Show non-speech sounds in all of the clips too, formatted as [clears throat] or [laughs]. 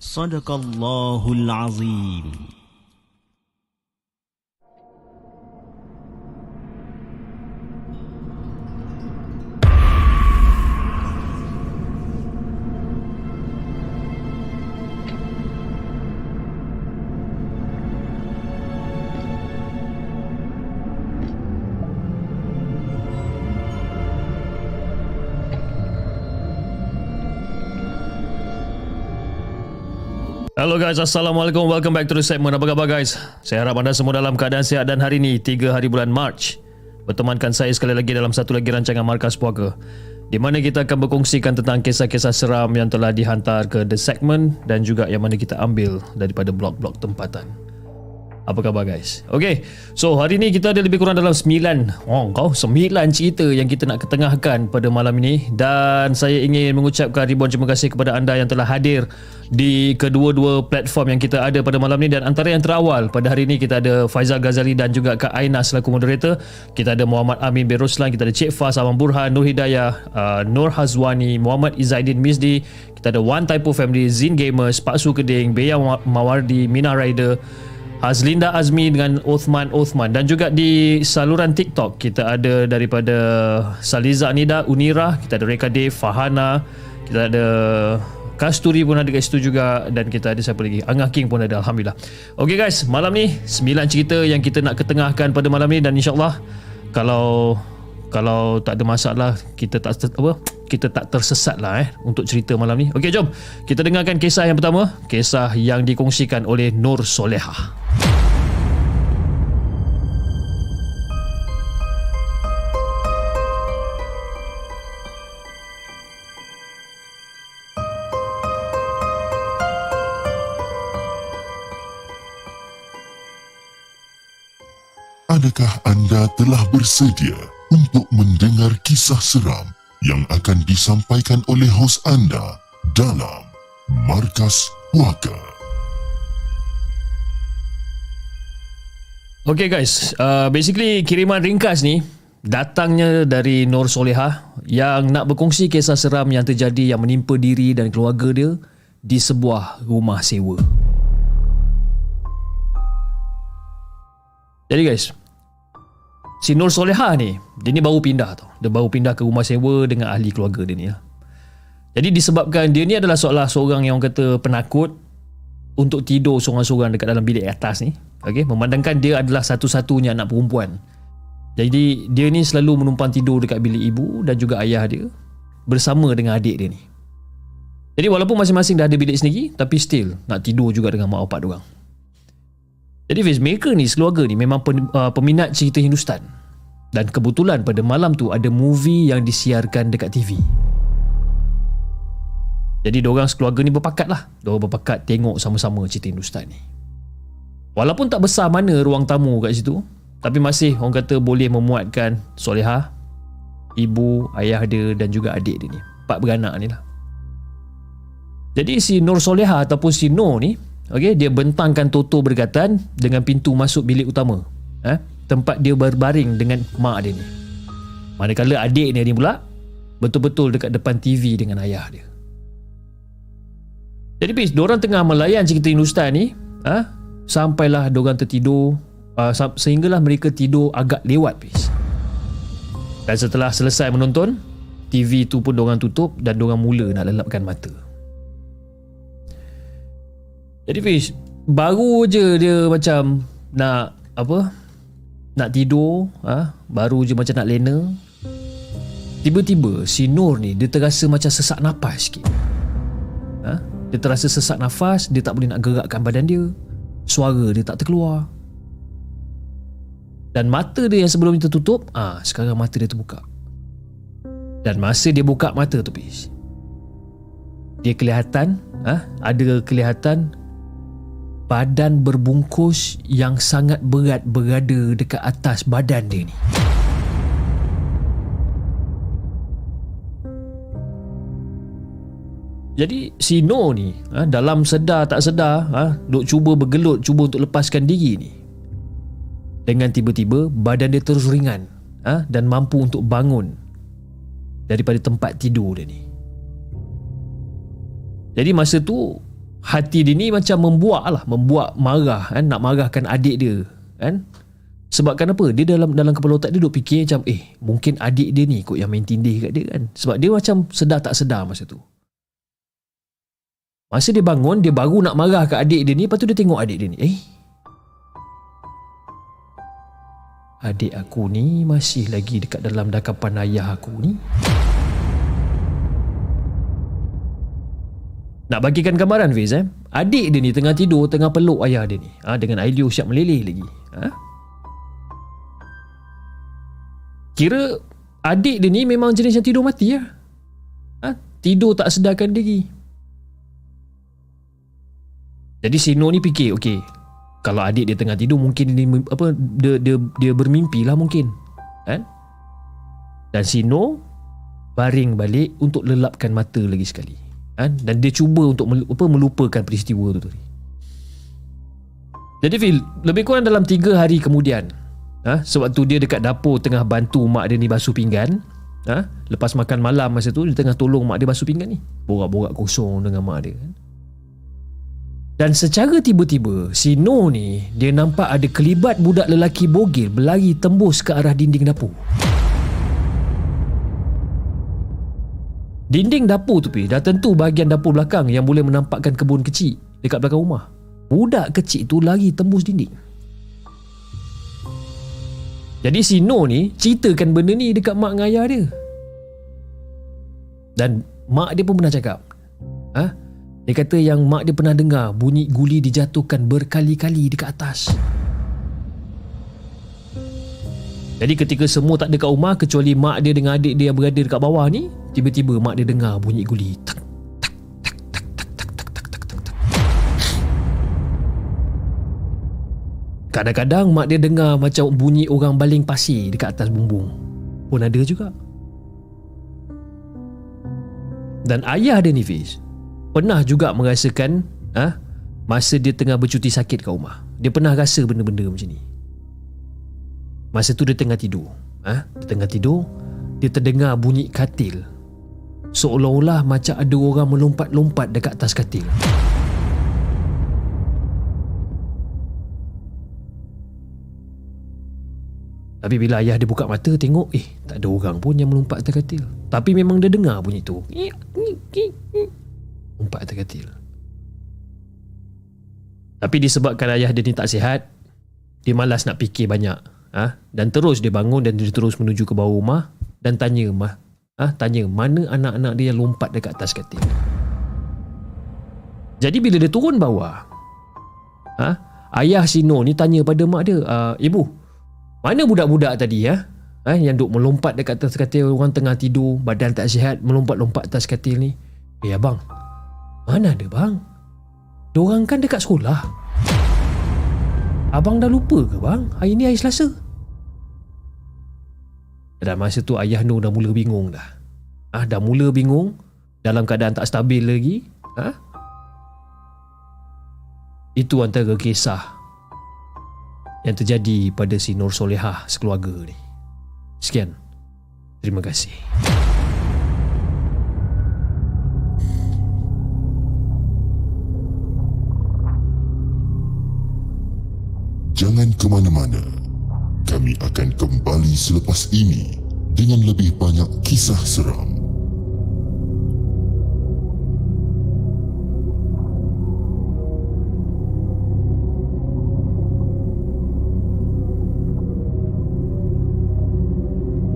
Sadaqallahul Azim. Hello guys, Assalamualaikum. Welcome back to the segment. Apa khabar guys? Saya harap anda semua dalam keadaan sihat dan hari ini 3 hari bulan March bertemankan saya sekali lagi dalam satu lagi rancangan Markas Puaka di mana kita akan berkongsikan tentang kisah-kisah seram yang telah dihantar ke The Segment dan juga yang mana kita ambil daripada blog-blog tempatan. Apa khabar guys? Okay, so hari ni kita ada lebih kurang dalam 9 Oh kau 9 cerita yang kita nak ketengahkan pada malam ini. Dan saya ingin mengucapkan ribuan terima kasih kepada anda yang telah hadir Di kedua-dua platform yang kita ada pada malam ini Dan antara yang terawal pada hari ini kita ada Faizal Ghazali dan juga Kak Aina selaku moderator. Kita ada Muhammad Amin bin Roslan, kita ada Cik Fas, Abang Burhan, Nur Hidayah, uh, Nur Hazwani, Muhammad Izzaidin Mizdi Kita ada One Typo Family, Zin Gamers, Pak Su Keding, Beya Mawardi, Mina Rider Hazlinda Azmi dengan Othman Othman. Dan juga di saluran TikTok kita ada daripada Saliza Nida Unira kita ada Reka Dave Fahana kita ada Kasturi pun ada kat situ juga dan kita ada siapa lagi? Angah King pun ada Alhamdulillah. Ok guys malam ni 9 cerita yang kita nak ketengahkan pada malam ni dan insyaAllah kalau kalau tak ada masalah kita tak apa? Kita tak tersesat lah eh untuk cerita malam ni. Okey jom. Kita dengarkan kisah yang pertama. Kisah yang dikongsikan oleh Nur Soleha Adakah anda telah bersedia untuk mendengar kisah seram yang akan disampaikan oleh hos anda dalam Markas Puaka? Okay guys, uh, basically kiriman ringkas ni datangnya dari Nur Soleha yang nak berkongsi kisah seram yang terjadi yang menimpa diri dan keluarga dia di sebuah rumah sewa. Jadi guys, si Nur Soleha ni, dia ni baru pindah tau. Dia baru pindah ke rumah sewa dengan ahli keluarga dia ni lah. Jadi disebabkan dia ni adalah seolah seorang yang kata penakut untuk tidur seorang-seorang dekat dalam bilik atas ni. Okay, memandangkan dia adalah satu-satunya anak perempuan. Jadi dia ni selalu menumpang tidur dekat bilik ibu dan juga ayah dia bersama dengan adik dia ni. Jadi walaupun masing-masing dah ada bilik sendiri tapi still nak tidur juga dengan mak bapak dia. Jadi Fiz, ni sekeluarga ni memang pen, uh, peminat cerita Hindustan. Dan kebetulan pada malam tu ada movie yang disiarkan dekat TV. Jadi diorang sekeluarga ni berpakat lah. Diorang berpakat tengok sama-sama cerita Hindustan ni. Walaupun tak besar mana ruang tamu kat situ, tapi masih orang kata boleh memuatkan Soleha, ibu, ayah dia dan juga adik dia ni. Empat beranak ni lah. Jadi si Nur Soleha ataupun si Nur ni, okay, dia bentangkan toto berdekatan dengan pintu masuk bilik utama. Eh, tempat dia berbaring dengan mak dia ni. Manakala adik dia ni pula betul-betul dekat depan TV dengan ayah dia. Jadi bis, diorang tengah melayan cerita Hindustan ni, ha? sampailah diorang tertidur, uh, sehinggalah mereka tidur agak lewat bis. Dan setelah selesai menonton, TV tu pun diorang tutup dan diorang mula nak lelapkan mata. Jadi Fish, baru je dia macam nak apa nak tidur ha? baru je macam nak lena tiba-tiba si Nur ni dia terasa macam sesak nafas sikit ha? dia terasa sesak nafas dia tak boleh nak gerakkan badan dia suara dia tak terkeluar dan mata dia yang sebelum itu tertutup ah ha, sekarang mata dia terbuka dan masa dia buka mata tu bis dia kelihatan ha? ada kelihatan badan berbungkus yang sangat berat berada dekat atas badan dia ni. Jadi si No ni ha, dalam sedar tak sedar ha, duk cuba bergelut cuba untuk lepaskan diri ni. Dengan tiba-tiba badan dia terus ringan ha, dan mampu untuk bangun daripada tempat tidur dia ni. Jadi masa tu hati dia ni macam membuat lah membuat marah kan? Nak marahkan adik dia kan? Sebab kenapa dia dalam dalam kepala otak dia duk fikir macam eh mungkin adik dia ni kot yang main tindih kat dia kan? Sebab dia macam sedar tak sedar masa tu. Masa dia bangun dia baru nak marah ke adik dia ni lepas tu dia tengok adik dia ni eh adik aku ni masih lagi dekat dalam dakapan ayah aku ni Nak bagikan gambaran Fiz eh Adik dia ni tengah tidur Tengah peluk ayah dia ni ha, Dengan Ailio siap meleleh lagi ha? Kira Adik dia ni memang jenis yang tidur mati ya? ha? Tidur tak sedarkan diri Jadi Sino ni fikir Okay Kalau adik dia tengah tidur Mungkin dia, apa, dia, dia, dia bermimpi lah mungkin kan? Dan Sino Baring balik Untuk lelapkan mata lagi sekali kan? dan dia cuba untuk apa melupakan peristiwa tu tadi. Jadi Phil, lebih kurang dalam 3 hari kemudian, ha, sewaktu dia dekat dapur tengah bantu mak dia ni basuh pinggan, ha, lepas makan malam masa tu dia tengah tolong mak dia basuh pinggan ni. Borak-borak kosong dengan mak dia kan. Dan secara tiba-tiba, si No ni dia nampak ada kelibat budak lelaki bogil berlari tembus ke arah dinding dapur. Dinding dapur tu pi dah tentu bahagian dapur belakang yang boleh menampakkan kebun kecil dekat belakang rumah. Budak kecil tu lari tembus dinding. Jadi si No ni ceritakan benda ni dekat mak dengan ayah dia. Dan mak dia pun pernah cakap. Ha? Dia kata yang mak dia pernah dengar bunyi guli dijatuhkan berkali-kali dekat atas. Jadi ketika semua tak ada kat rumah kecuali mak dia dengan adik dia yang berada dekat bawah ni, tiba-tiba mak dia dengar bunyi guli. Tak, tak, tak, tak, tak, tak, tak, tak, tak, tak, tak. Kadang-kadang mak dia dengar macam bunyi orang baling pasir dekat atas bumbung. Pun ada juga. Dan ayah dia ni Fiz Pernah juga merasakan ha, Masa dia tengah bercuti sakit kat rumah Dia pernah rasa benda-benda macam ni Masa tu dia tengah tidur ha? Dia tengah tidur Dia terdengar bunyi katil. Seolah-olah macam ada orang melompat-lompat dekat atas katil. Tapi bila ayah dia buka mata tengok Eh tak ada orang pun yang melompat atas katil. Tapi memang dia dengar bunyi tu. Lompat atas katil. Tapi disebabkan ayah dia ni tak sihat Dia malas nak fikir banyak ha? dan terus dia bangun dan dia terus menuju ke bawah rumah dan tanya mah ha? tanya mana anak-anak dia yang lompat dekat atas katil jadi bila dia turun bawah ha? ayah Sino ni tanya pada mak dia ibu mana budak-budak tadi ya ha? yang duk melompat dekat atas katil orang tengah tidur badan tak sihat melompat-lompat atas katil ni eh abang mana ada bang Diorang kan dekat sekolah Abang dah lupa ke bang? Hari ni hari Selasa. Dan masa tu ayah Nur dah mula bingung dah. Ah dah mula bingung dalam keadaan tak stabil lagi. Ha? Itu antara kisah yang terjadi pada si Nur Solehah sekeluarga ni. Sekian. Terima kasih. Jangan ke mana-mana. Kami akan kembali selepas ini dengan lebih banyak kisah seram.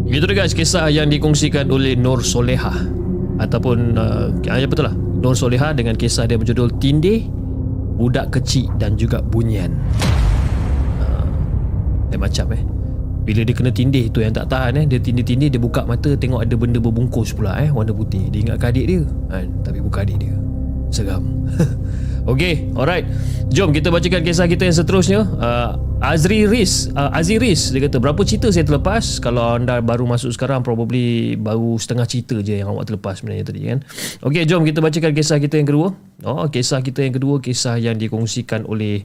Itu dia guys kisah yang dikongsikan oleh Nur Soleha ataupun uh, apa betul lah Nur Soleha dengan kisah dia berjudul Tindih Budak Kecil dan juga Bunyian. Lain macam eh. Bila dia kena tindih tu yang tak tahan eh Dia tindih-tindih Dia buka mata Tengok ada benda berbungkus pula eh Warna putih. Dia ingat adik dia? Kan? Tapi bukan adik dia. Seram. [laughs] Okay Alright. Jom kita bacakan kisah kita yang seterusnya. Uh, Azri Riz uh, Azri Riz Dia kata Berapa cerita saya terlepas? Kalau anda baru masuk sekarang Probably Baru setengah cerita je Yang awak terlepas sebenarnya tadi kan? Okay jom kita bacakan kisah kita yang kedua. Oh kisah kita yang kedua Kisah yang dikongsikan oleh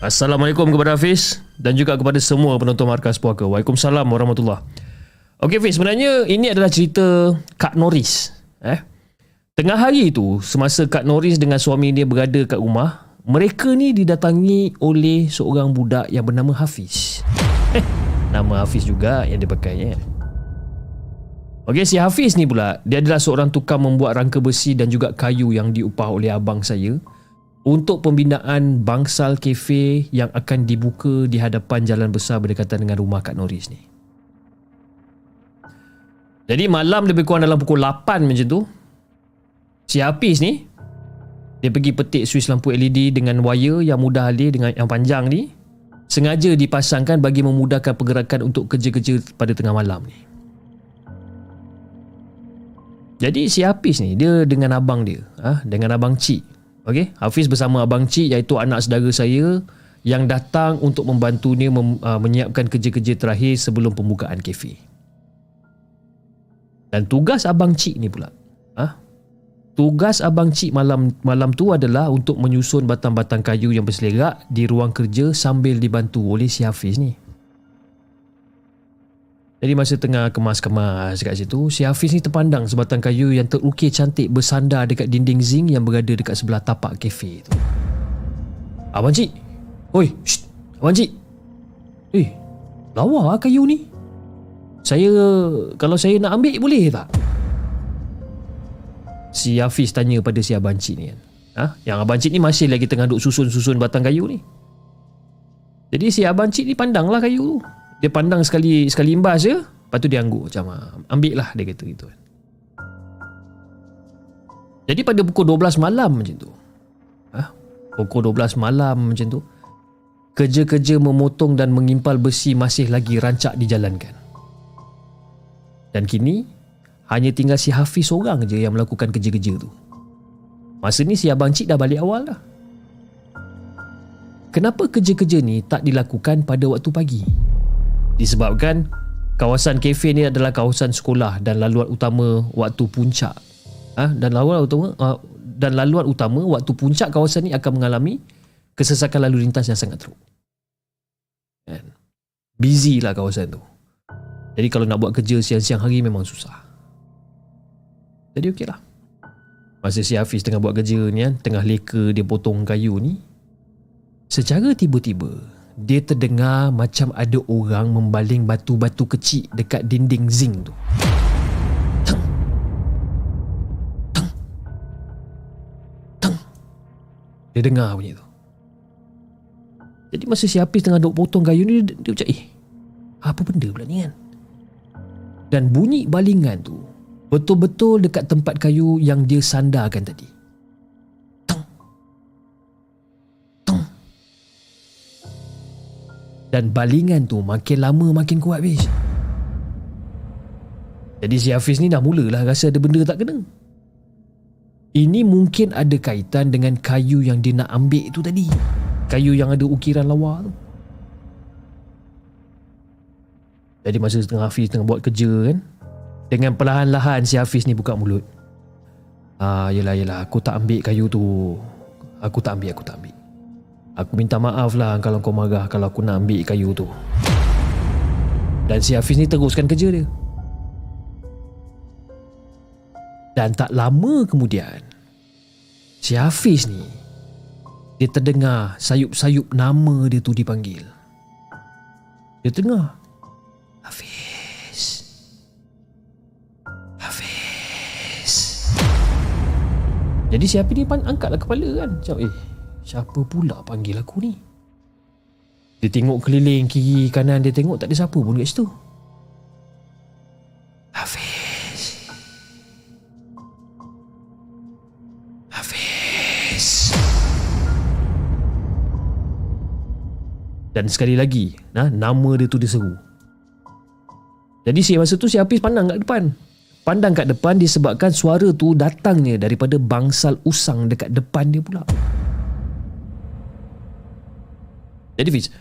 Assalamualaikum kepada Hafiz dan juga kepada semua penonton Markas Puaka. Waalaikumsalam warahmatullahi Okey Hafiz, sebenarnya ini adalah cerita Kak Norris. Eh? Tengah hari itu, semasa Kak Norris dengan suami dia berada kat rumah, mereka ni didatangi oleh seorang budak yang bernama Hafiz. Eh, nama Hafiz juga yang dia pakai ya. Okey, si Hafiz ni pula, dia adalah seorang tukang membuat rangka besi dan juga kayu yang diupah oleh abang saya untuk pembinaan bangsal kafe yang akan dibuka di hadapan jalan besar berdekatan dengan rumah Kak Norris ni. Jadi malam lebih kurang dalam pukul 8 macam tu, si Hafiz ni dia pergi petik suis lampu LED dengan wire yang mudah alih dengan yang panjang ni sengaja dipasangkan bagi memudahkan pergerakan untuk kerja-kerja pada tengah malam ni. Jadi si Hafiz ni dia dengan abang dia, ah dengan abang Cik. Okey, Hafiz bersama abang Cik iaitu anak saudara saya yang datang untuk membantunya mem, uh, menyiapkan kerja-kerja terakhir sebelum pembukaan kafe. Dan tugas abang Cik ni pula, ha, Tugas abang cik malam malam tu adalah untuk menyusun batang-batang kayu yang berselerak di ruang kerja sambil dibantu oleh si Hafiz ni. Jadi masa tengah kemas-kemas dekat situ, si Hafiz ni terpandang sebatang kayu yang terukir cantik bersandar dekat dinding zinc yang berada dekat sebelah tapak kafe tu. Abang cik. Oi, shh, abang cik. Eh, lawa lah kayu ni. Saya kalau saya nak ambil boleh tak? si Hafiz tanya pada si Abang Cik ni kan. Ha? Yang Abang Cik ni masih lagi tengah duk susun-susun batang kayu ni. Jadi si Abang Cik ni pandang lah kayu tu. Dia pandang sekali sekali imbas je. Lepas tu dia anggur macam ah, ambil lah dia kata gitu kan. Jadi pada pukul 12 malam macam tu. Ha? Pukul 12 malam macam tu. Kerja-kerja memotong dan mengimpal besi masih lagi rancak dijalankan. Dan kini hanya tinggal si Hafiz seorang je yang melakukan kerja-kerja tu. Masa ni si Abang Cik dah balik awal dah. Kenapa kerja-kerja ni tak dilakukan pada waktu pagi? Disebabkan kawasan kafe ni adalah kawasan sekolah dan laluan utama waktu puncak. Ha? Dan laluan utama uh, dan laluan utama waktu puncak kawasan ni akan mengalami kesesakan lalu lintas yang sangat teruk. Kan? Busy lah kawasan tu. Jadi kalau nak buat kerja siang-siang hari memang susah. Jadi okey lah Masa si Hafiz tengah buat kerja ni kan Tengah leka dia potong kayu ni Secara tiba-tiba Dia terdengar macam ada orang Membaling batu-batu kecil Dekat dinding zinc tu. Tang Tang Tang Dia dengar bunyi tu. Jadi masa si Hafiz tengah duk potong kayu ni Dia, dia macam eh Apa benda pula ni kan? Dan bunyi balingan tu Betul-betul dekat tempat kayu yang dia sandarkan tadi. Dan balingan tu makin lama makin kuat bis. Jadi si Hafiz ni dah mulalah rasa ada benda tak kena. Ini mungkin ada kaitan dengan kayu yang dia nak ambil tu tadi. Kayu yang ada ukiran lawa tu. Jadi masa tengah Hafiz tengah buat kerja kan, dengan perlahan-lahan si Hafiz ni buka mulut. Ah, yelah, yelah. Aku tak ambil kayu tu. Aku tak ambil, aku tak ambil. Aku minta maaf lah kalau kau marah kalau aku nak ambil kayu tu. Dan si Hafiz ni teruskan kerja dia. Dan tak lama kemudian, si Hafiz ni, dia terdengar sayup-sayup nama dia tu dipanggil. Dia dengar. Hafiz. Hafiz. Jadi si Hafiz ni pan angkatlah kepala kan. Macam eh, siapa pula panggil aku ni? Dia tengok keliling kiri kanan dia tengok tak ada siapa pun kat situ. Hafiz. Hafiz. Dan sekali lagi, nah, nama dia tu diseru. Jadi si masa tu si Hafiz pandang kat depan. Pandang kat depan disebabkan suara tu datangnya daripada bangsal usang dekat depan dia pula. Jadi Fiz,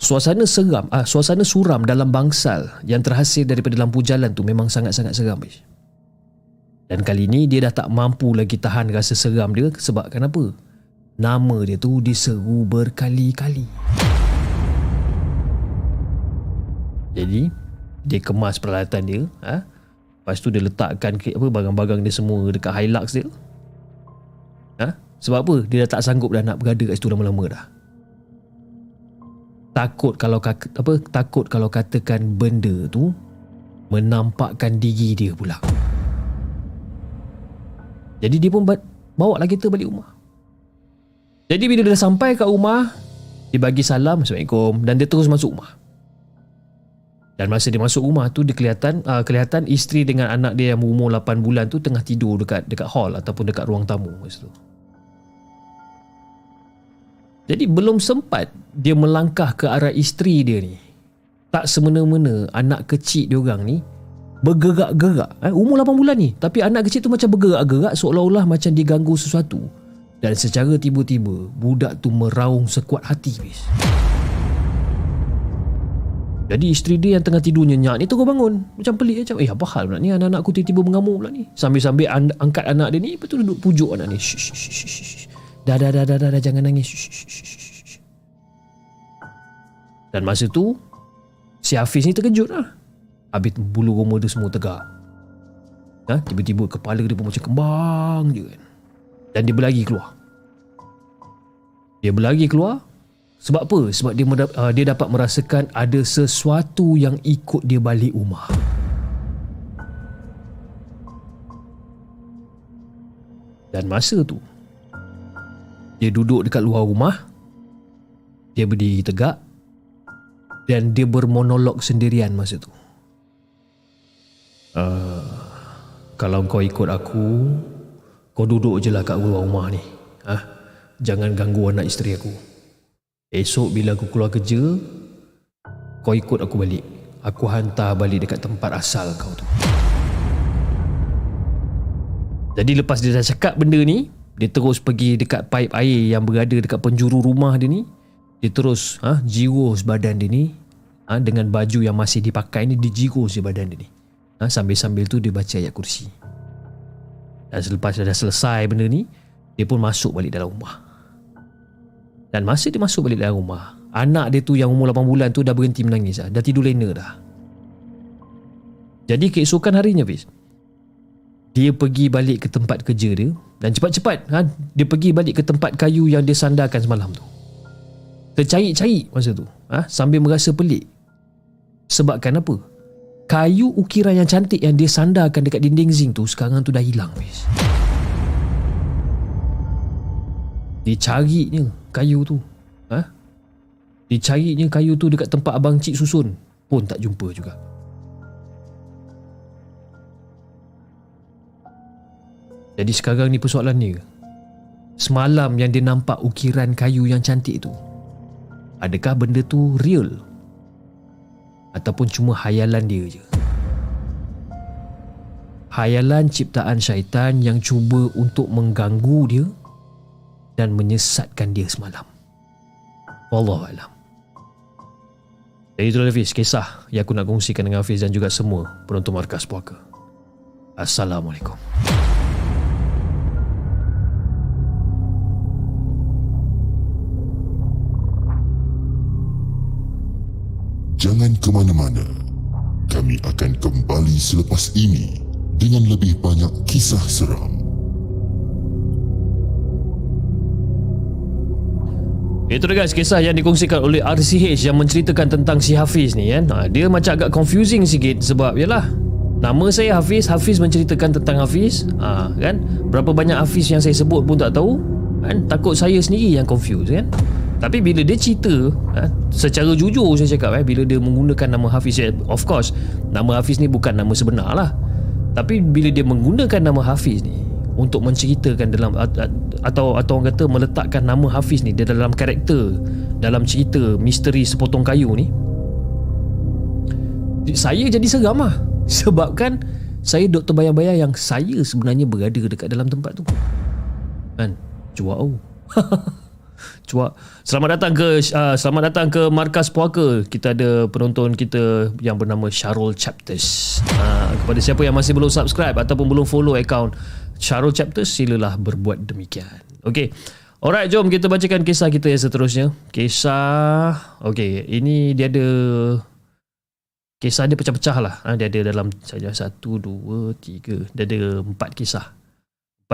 suasana seram, ah, suasana suram dalam bangsal yang terhasil daripada lampu jalan tu memang sangat-sangat seram Fiz. Dan kali ni dia dah tak mampu lagi tahan rasa seram dia sebab kenapa? Nama dia tu diseru berkali-kali. Jadi dia kemas peralatan dia, ha? Lepas tu dia letakkan apa barang-barang dia semua dekat Hilux dia. Ha? Sebab apa? Dia dah tak sanggup dah nak berada kat situ lama-lama dah. Takut kalau apa takut kalau katakan benda tu menampakkan diri dia pula. Jadi dia pun bawa lagi kita balik rumah. Jadi bila dia dah sampai kat rumah, dia bagi salam Assalamualaikum dan dia terus masuk rumah. Dan masa dia masuk rumah tu dia kelihatan uh, kelihatan isteri dengan anak dia yang berumur 8 bulan tu tengah tidur dekat dekat hall ataupun dekat ruang tamu masa tu. Jadi belum sempat dia melangkah ke arah isteri dia ni. Tak semena-mena anak kecil dia orang ni bergerak-gerak. Eh, umur 8 bulan ni. Tapi anak kecil tu macam bergerak-gerak seolah-olah macam diganggu sesuatu. Dan secara tiba-tiba budak tu meraung sekuat hati. Bis. Jadi isteri dia yang tengah tidur nyenyak ni terus bangun. Macam pelik macam eh apa hal pula ni anak-anak aku tiba-tiba mengamuk pula ni. Sambil-sambil an- angkat anak dia ni betul duduk pujuk anak ni. Shh, shh, shh, shh. Dah, dah, dah, dah, dah, dah, jangan nangis. Shh, shh, shh. Dan masa tu si Hafiz ni terkejut lah. Habis bulu roma dia semua tegak. Ha? Tiba-tiba kepala dia pun macam kembang je kan. Dan dia berlari keluar. Dia berlari keluar sebab apa? Sebab dia uh, dia dapat merasakan ada sesuatu yang ikut dia balik rumah. Dan masa tu dia duduk dekat luar rumah. Dia berdiri tegak dan dia bermonolog sendirian masa tu. Uh, kalau kau ikut aku, kau duduk je lah kat luar rumah ni. Ah, jangan ganggu anak isteri aku. Esok bila aku keluar kerja Kau ikut aku balik Aku hantar balik dekat tempat asal kau tu Jadi lepas dia dah cakap benda ni Dia terus pergi dekat pipe air yang berada dekat penjuru rumah dia ni Dia terus ha, jiros badan dia ni ha, Dengan baju yang masih dipakai ni Dia jiros je badan dia ni. Ha, Sambil-sambil tu dia baca ayat kursi. Dan selepas dah selesai benda ni Dia pun masuk balik dalam rumah. Dan masa dia masuk balik dalam rumah Anak dia tu yang umur 8 bulan tu dah berhenti menangis dah. Dah tidur lena dah. Jadi keesokan harinya Fiz Dia pergi balik ke tempat kerja dia Dan cepat-cepat ha, Dia pergi balik ke tempat kayu yang dia sandarkan semalam tu. Tercari-cari masa tu ha, Sambil merasa pelik. Sebabkan apa? Kayu ukiran yang cantik yang dia sandarkan dekat dinding zinc tu Sekarang tu dah hilang Fiz Dia carinya kayu tu ha? Dia carinya kayu tu dekat tempat abang cik susun. Pun tak jumpa juga Jadi sekarang ni persoalan ni Semalam yang dia nampak ukiran kayu yang cantik tu Adakah benda tu real? Ataupun cuma hayalan dia je? Hayalan ciptaan syaitan yang cuba untuk mengganggu dia dan menyesatkan dia semalam. Wallahu alam. Jadi itulah Hafiz kisah yang aku nak kongsikan dengan Hafiz dan juga semua penonton Markas Puaka. Assalamualaikum. Jangan ke mana-mana. akan kembali selepas ini dengan lebih banyak kisah seram. Itu dia guys kisah yang dikongsikan oleh RCH yang menceritakan tentang si Hafiz ni kan. Ha, dia macam agak confusing sikit sebab yalah nama saya Hafiz, Hafiz menceritakan tentang Hafiz. Ha, kan? Berapa banyak Hafiz yang saya sebut pun tak tahu. Kan? Takut saya sendiri yang confused kan. Tapi bila dia cerita ha, Secara jujur saya cakap eh, Bila dia menggunakan nama Hafiz eh, Of course Nama Hafiz ni bukan nama sebenar lah. Tapi bila dia menggunakan nama Hafiz ni Untuk menceritakan dalam Atau atau orang kata Meletakkan nama Hafiz ni Dia dalam karakter Dalam cerita Misteri sepotong kayu ni Saya jadi seram lah. [laughs] Sebab kan Saya doktor bayar-bayar yang Saya sebenarnya berada dekat dalam tempat tu. Kan? Oh [laughs] Cuak. Selamat datang ke uh, selamat datang ke Markas Puaka. Kita ada penonton kita yang bernama Syarul Chapters. Uh, kepada siapa yang masih belum subscribe ataupun belum follow account Syarul Chapters, silalah berbuat demikian. Okey. Alright, jom kita bacakan kisah kita yang seterusnya. Kisah Okey, ini dia ada kisah dia pecah-pecah lah. Ha, dia ada dalam saja satu, dua, tiga. Dia ada empat kisah.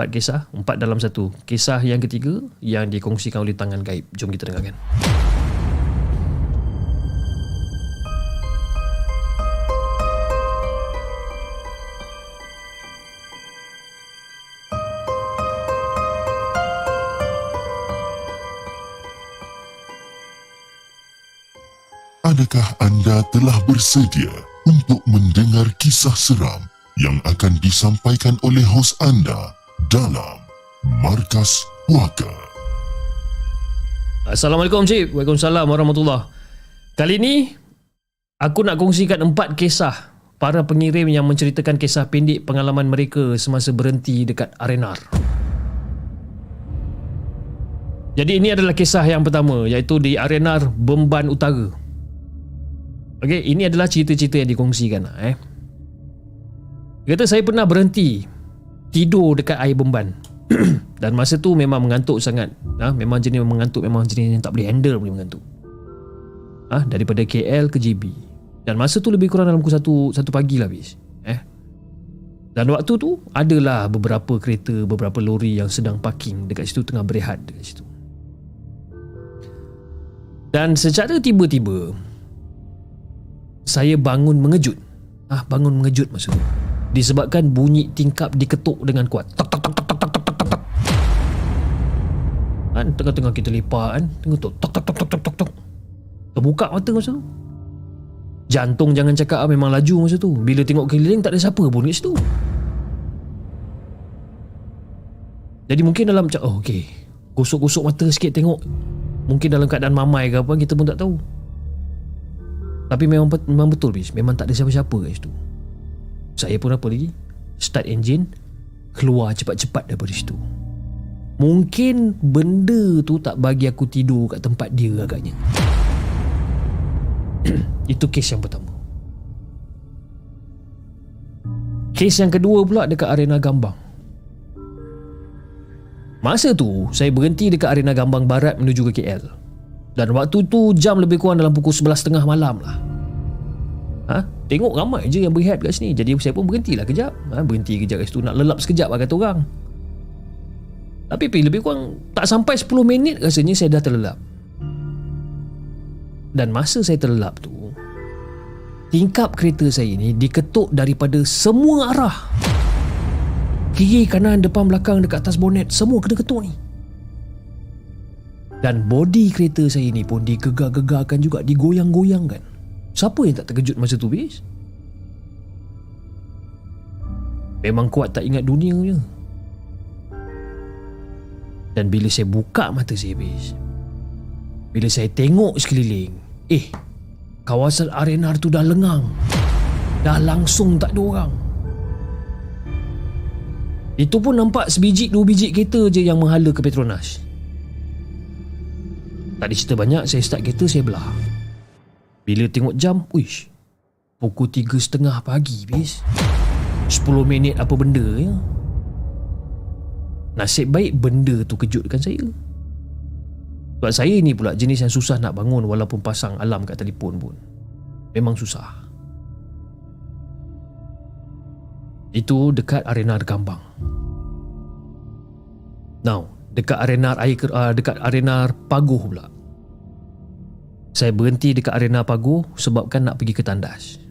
Empat kisah, empat dalam satu. Kisah yang ketiga yang dikongsikan oleh tangan gaib. Jom kita dengarkan. Adakah anda telah bersedia untuk mendengar kisah seram yang akan disampaikan oleh hos anda dalam Markas Puaka. Assalamualaikum Cik. Waalaikumsalam warahmatullahi Kali ini aku nak kongsikan empat kisah para pengirim yang menceritakan kisah pendek pengalaman mereka semasa berhenti dekat Arenar. Jadi ini adalah kisah yang pertama iaitu di Arenar Bemban Utara. Okey, ini adalah cerita-cerita yang dikongsikan eh. Kata saya pernah berhenti tidur dekat air Bemban. [clears throat] Dan masa tu memang mengantuk sangat. Ha? memang jenis mengantuk memang jenis yang tak boleh handle boleh mengantuk. Ha? daripada KL ke JB. Dan masa tu lebih kurang dalam pukul satu, satu pagi lah habis. Eh? Dan waktu tu adalah beberapa kereta, beberapa lori yang sedang parking dekat situ tengah berehat dekat situ. Dan secara tiba-tiba saya bangun mengejut. Ah, bangun mengejut tu disebabkan bunyi tingkap diketuk dengan kuat. Tak tak tak tak tak tak tak tak tak. Kan tengah-tengah kita lepak kan, tengok tu tak tak tak tak tak tak tak. Terbuka mata masa tu. Jantung jangan cakap ah, memang laju masa tu. Bila tengok keliling tak ada siapa pun kat situ. Jadi mungkin dalam macam oh okey. Gosok-gosok mata sikit tengok. Mungkin dalam keadaan mamai ke apa kita pun tak tahu. Tapi memang memang betul bis, memang tak ada siapa-siapa kat situ. Saya pun apa lagi? Start engine Keluar cepat-cepat daripada situ. Mungkin benda tu tak bagi aku tidur kat tempat dia agaknya. [clears throat] Itu kes yang pertama. Kes yang kedua pula dekat arena gambang. Masa tu saya berhenti dekat arena gambang barat menuju ke KL Dan waktu tu jam lebih kurang dalam pukul 11.30 malam lah ha? Tengok ramai je yang berehat kat sini. Jadi saya pun berhentilah kejap. Ha? Berhenti kejap kat situ. Nak lelap sekejap lah kata orang. Tapi lebih kurang Tak sampai 10 minit rasanya saya dah terlelap. Dan masa saya terlelap tu Tingkap kereta saya ni Diketuk daripada semua arah. Kiri, kanan, depan, belakang Dekat atas bonet Semua kena ketuk ni. Dan body kereta saya ni pun digegar-gegarkan juga Digoyang-goyangkan Siapa yang tak terkejut masa tu bis? Memang kuat tak ingat dunia je. Dan bila saya buka mata saya bis Bila saya tengok sekeliling Eh Kawasan arena tu dah lengang. Dah langsung tak ada orang. Itu pun nampak sebiji dua biji kereta je yang menghala ke Petronas. Tak ada cerita banyak Saya start kereta saya belah bila tengok jam, uish. Pukul tiga setengah pagi, bis. Sepuluh minit apa benda, ya. Nasib baik benda tu kejutkan saya. Sebab saya ni pula jenis yang susah nak bangun walaupun pasang alam kat telefon pun. Memang susah. Itu dekat arena Rekambang. Now, dekat arena air uh, dekat arena Paguh pula. Saya berhenti dekat arena Paguh sebabkan nak pergi ke tandas.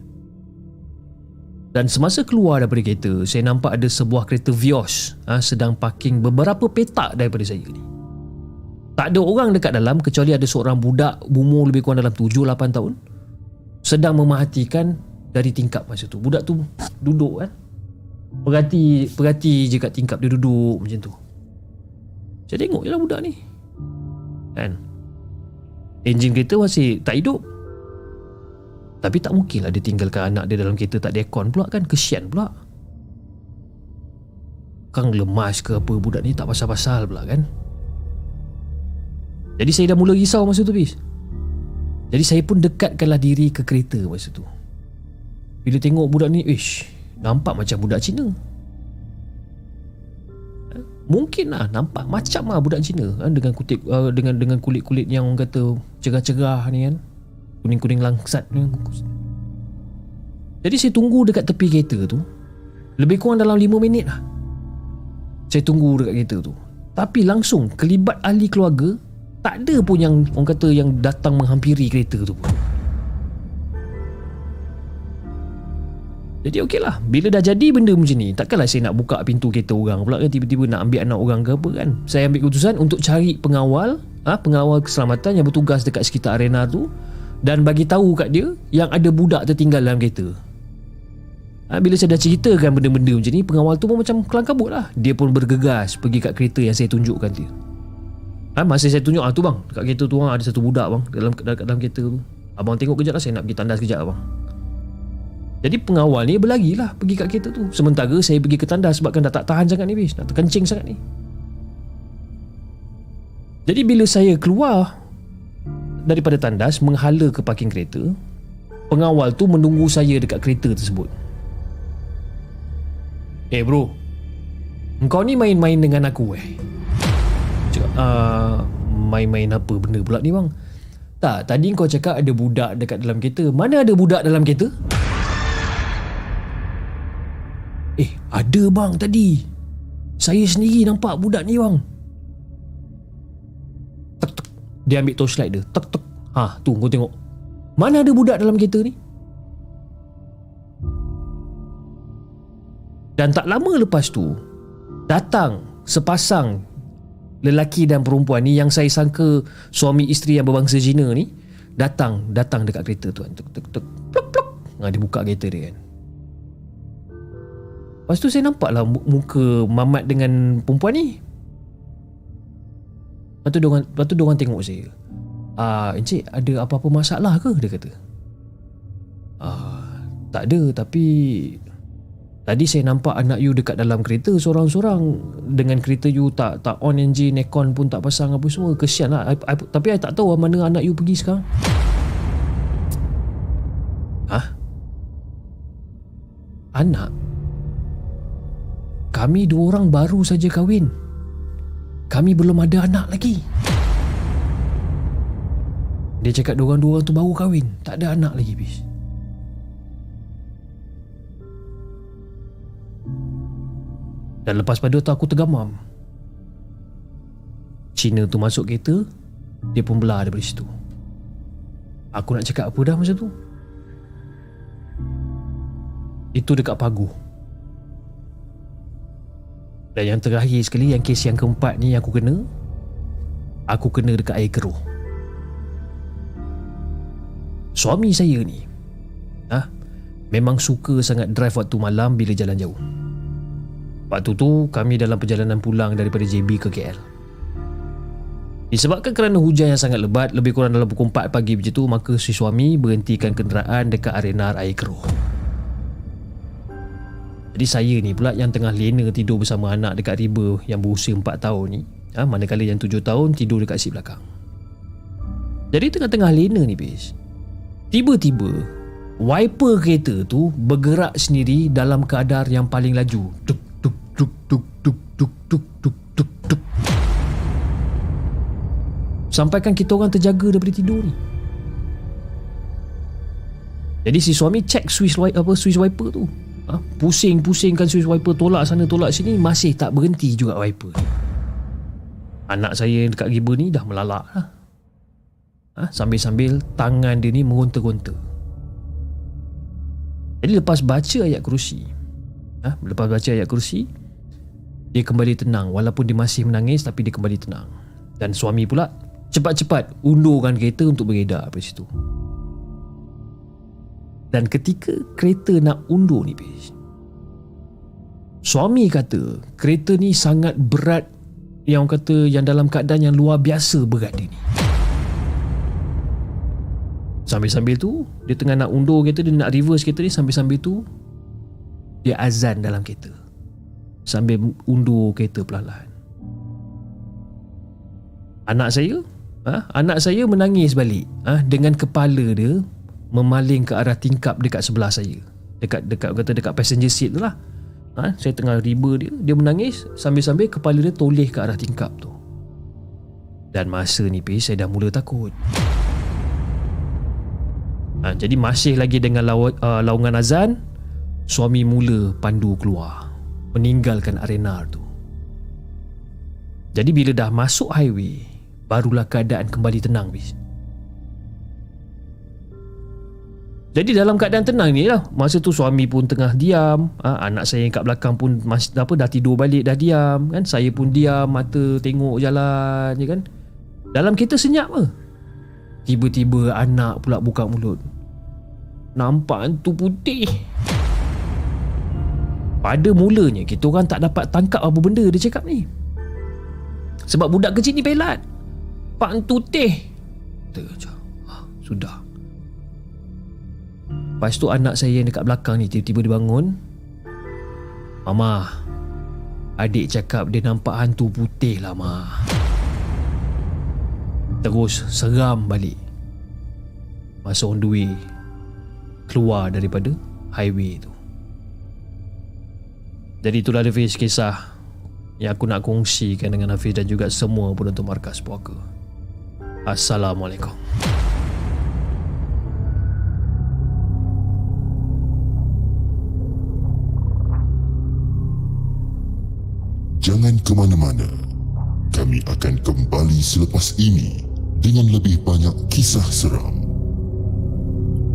Dan semasa keluar daripada kereta, saya nampak ada sebuah kereta Vios ha, sedang parking beberapa petak daripada saya ni. Tak ada orang dekat dalam kecuali ada seorang budak umur lebih kurang dalam 7-8 tahun sedang memerhatikan dari tingkap masa tu. Budak tu duduk kan. Perhati perhati je kat tingkap dia duduk macam tu. Saya tengok je lah budak ni. Kan? Enjin kereta masih tak hidup. Tapi tak mungkin lah dia tinggalkan anak dia dalam kereta tak ada aircon pula kan. Kesian pula. Kang lemas ke apa budak ni tak pasal-pasal pula kan. Jadi saya dah mula risau masa tu bis. Jadi saya pun dekatkanlah diri ke kereta masa tu. Bila tengok budak ni, ish, nampak macam budak Cina. Mungkin lah nampak. Macam lah budak Cina kan dengan kutip uh, dengan dengan kulit-kulit yang orang kata cerah-cerah ni kan. Kuning-kuning langsat ni. Jadi saya tunggu dekat tepi kereta tu. Lebih kurang dalam 5 minit lah. Saya tunggu dekat kereta tu. Tapi langsung kelibat ahli keluarga Tak ada pun yang orang kata yang datang menghampiri kereta tu pun Jadi okey lah Bila dah jadi benda macam ni Takkanlah saya nak buka pintu kereta orang pula kan Tiba-tiba nak ambil anak orang ke apa kan. Saya ambil keputusan untuk cari pengawal ha, Pengawal keselamatan yang bertugas dekat sekitar arena tu Dan bagi tahu kat dia Yang ada budak tertinggal dalam kereta. Ha, Bila saya dah ceritakan benda-benda macam ni Pengawal tu pun macam kelang kabut lah. Dia pun bergegas pergi kat kereta yang saya tunjukkan dia ha, Masa saya tunjuk ah, tu bang Dekat kereta tu bang, ada satu budak bang Dalam, dalam, dalam kereta tu. Abang tengok kejap lah Saya nak pergi tandas kejap abang jadi pengawal ni berlari lah pergi kat kereta tu. Sementara saya pergi ke tandas sebabkan dah tak tahan sangat ni bis. Dah terkencing sangat ni. Jadi bila saya keluar daripada tandas menghala ke parking kereta, pengawal tu menunggu saya dekat kereta tersebut. Eh bro, engkau ni main-main dengan aku eh? Cakap, uh, main-main apa benda pula ni bang? Tak, tadi kau cakap ada budak dekat dalam kereta. Mana ada budak dalam kereta? Eh, ada bang tadi. Saya sendiri nampak budak ni bang. Tek tek. Dia ambil torchlight dia. Tek tek. Ha, tu kau tengok. Mana ada budak dalam kereta ni? Dan tak lama lepas tu, datang sepasang lelaki dan perempuan ni yang saya sangka suami isteri yang berbangsa Cina ni datang datang dekat kereta tu kan. Tek tek tek. Plok plok. Ha, dia buka kereta dia kan. Lepas tu saya nampak lah muka Mamat dengan perempuan ni. Lepas tu diorang, lepas tu diorang tengok saya. Ah, Encik ada apa-apa masalah ke? Dia kata. Ah, tak ada tapi tadi saya nampak anak you dekat dalam kereta seorang-seorang dengan kereta you tak tak on engine, aircon pun tak pasang apa semua. Kesian lah. I, I, tapi I tak tahu mana anak you pergi sekarang. Hah? Anak? Kami dua orang baru saja kahwin. Kami belum ada anak lagi. Dia cakap dua orang-dua orang tu baru kahwin. Tak ada anak lagi, bis. Dan lepas pada tu aku tergamam. Cina tu masuk kereta, dia pun belah daripada situ. Aku nak cakap apa dah masa tu? Itu dekat pagu. Dan yang terakhir sekali Yang kes yang keempat ni Yang aku kena Aku kena dekat air keruh. Suami saya ni ah, Memang suka sangat drive waktu malam Bila jalan jauh. Waktu tu kami dalam perjalanan pulang Daripada JB ke KL Disebabkan kerana hujan yang sangat lebat Lebih kurang dalam pukul 4 pagi macam tu Maka si suami berhentikan kenderaan Dekat arena air keruh jadi saya ni pula yang tengah lena tidur bersama anak dekat riba yang berusia 4 tahun ni. Ha, Manakala yang 7 tahun tidur dekat seat belakang. Jadi tengah-tengah lena ni bis. Tiba-tiba Wiper kereta tu bergerak sendiri dalam keadaan yang paling laju. Tuk tuk tuk tuk tuk tuk tuk tuk tuk tuk. Sampaikan kita orang terjaga daripada tidur ni. Jadi si suami cek switch apa switch wiper tu ha? Pusing-pusingkan switch wiper Tolak sana tolak sini Masih tak berhenti juga wiper Anak saya dekat giba ni Dah melalak lah ha? Sambil-sambil Tangan dia ni meronta-ronta Jadi lepas baca ayat kerusi ha? Lepas baca ayat kerusi Dia kembali tenang Walaupun dia masih menangis Tapi dia kembali tenang Dan suami pula Cepat-cepat Undurkan kereta untuk beredar Dari situ dan ketika kereta nak undur ni Pish, Suami kata kereta ni sangat berat yang kata yang dalam keadaan yang luar biasa berat dia ni. Sambil-sambil tu dia tengah nak undur kereta dia nak reverse kereta ni sambil-sambil tu dia azan dalam kereta. Sambil undur kereta perlahan. Anak saya, ha? anak saya menangis balik ha? dengan kepala dia memaling ke arah tingkap dekat sebelah saya. Dekat dekat kata dekat passenger seat tu lah. Ha, saya tengah riba dia, dia menangis sambil-sambil kepala dia toleh ke arah tingkap tu. Dan masa ni pis saya dah mula takut. Ha, jadi masih lagi dengan law, uh, laungan azan, suami mula pandu keluar, meninggalkan arena tu. Jadi bila dah masuk highway, barulah keadaan kembali tenang bis. Jadi dalam keadaan tenang ni lah. Masa tu suami pun tengah diam ha, Anak saya yang kat belakang pun mas, apa, Dah tidur balik dah diam kan? Saya pun diam Mata tengok jalan je kan? Dalam kereta senyap ke Tiba-tiba anak pula buka mulut. Nampak hantu putih. Pada mulanya Kita orang tak dapat tangkap apa benda dia cakap ni. Sebab budak kecil ni pelat. Pak hantu teh. Ah, Sudah Lepas tu anak saya yang dekat belakang ni tiba-tiba dia bangun. Mama, adik cakap dia nampak hantu putih lah ma. Terus seram balik. Masa on the way keluar daripada highway tu. Jadi itulah Hafiz kisah yang aku nak kongsikan dengan Hafiz dan juga semua penonton markas puaka. Assalamualaikum. Ke mana-mana. Kami akan kembali selepas ini dengan lebih banyak kisah seram.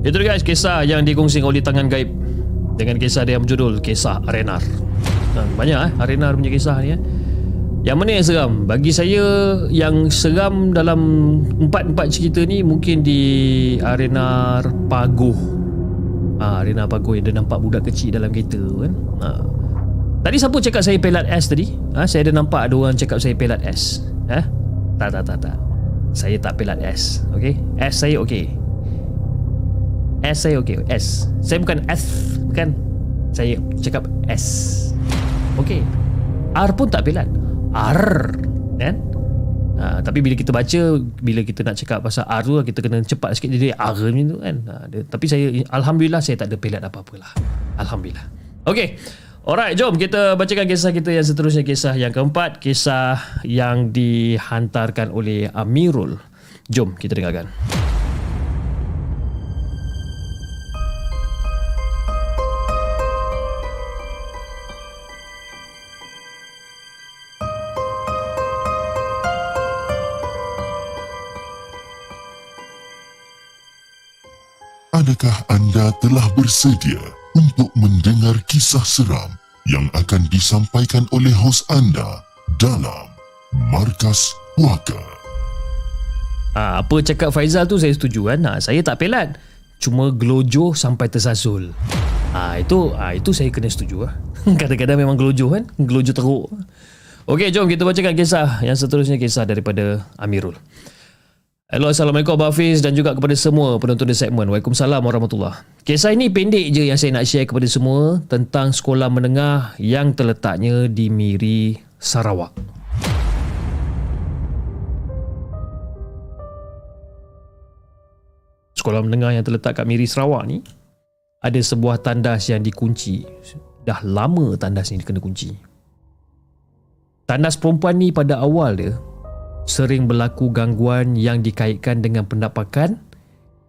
Itu guys kisah yang dikongsi oleh tangan gaib dengan kisah dia berjudul Kisah Arenar. Dan banyak eh Arenar punya kisah ni eh. Yang mana yang seram? Bagi saya yang seram dalam empat-empat cerita ni mungkin di Arenar Pagoh. Ah, Arena Pagoh yang dia nampak budak kecil dalam kereta kan. Ah. Tadi siapa cakap saya pelat S tadi? Ha, saya ada nampak ada orang cakap saya pelat S. Ha? Tak, tak, tak, tak. Saya tak pelat S. Okay? S saya okay. S saya okay. S. Saya bukan S. Bukan. Saya cakap S. Okay. R pun tak pelat. R. Kan? Ha, tapi bila kita baca, bila kita nak cakap pasal R tu, kita kena cepat sikit jadi R ni tu kan. Ha, dia, tapi saya, Alhamdulillah saya tak ada pelat apa-apalah. Alhamdulillah. Okay. Alright, jom kita bacakan kisah kita yang seterusnya. Kisah yang keempat, kisah yang dihantarkan oleh Amirul. Jom kita dengarkan. Adakah anda telah bersedia untuk mendengar kisah seram yang akan disampaikan oleh hos anda dalam Markas Puaka. Ha, apa cakap Faizal tu saya setuju kan. Ha, saya tak pelat. Cuma gelojoh sampai tersasul. Ha, itu ha, itu saya kena setuju lah. [laughs] Kadang-kadang memang gelojoh kan. Gelojoh teruk. Okey, jom kita bacakan kisah yang seterusnya kisah daripada Amirul. Hello, Assalamualaikum Abang Hafiz dan juga kepada semua penonton di segmen. Waalaikumsalam warahmatullahi Kisah ini pendek je yang saya nak share kepada semua tentang sekolah menengah yang terletaknya di Miri, Sarawak. Sekolah menengah yang terletak kat Miri, Sarawak ni ada sebuah tandas yang dikunci. Dah lama tandas ni kena kunci. Tandas perempuan ni pada awal dia sering berlaku gangguan yang dikaitkan dengan pendapakan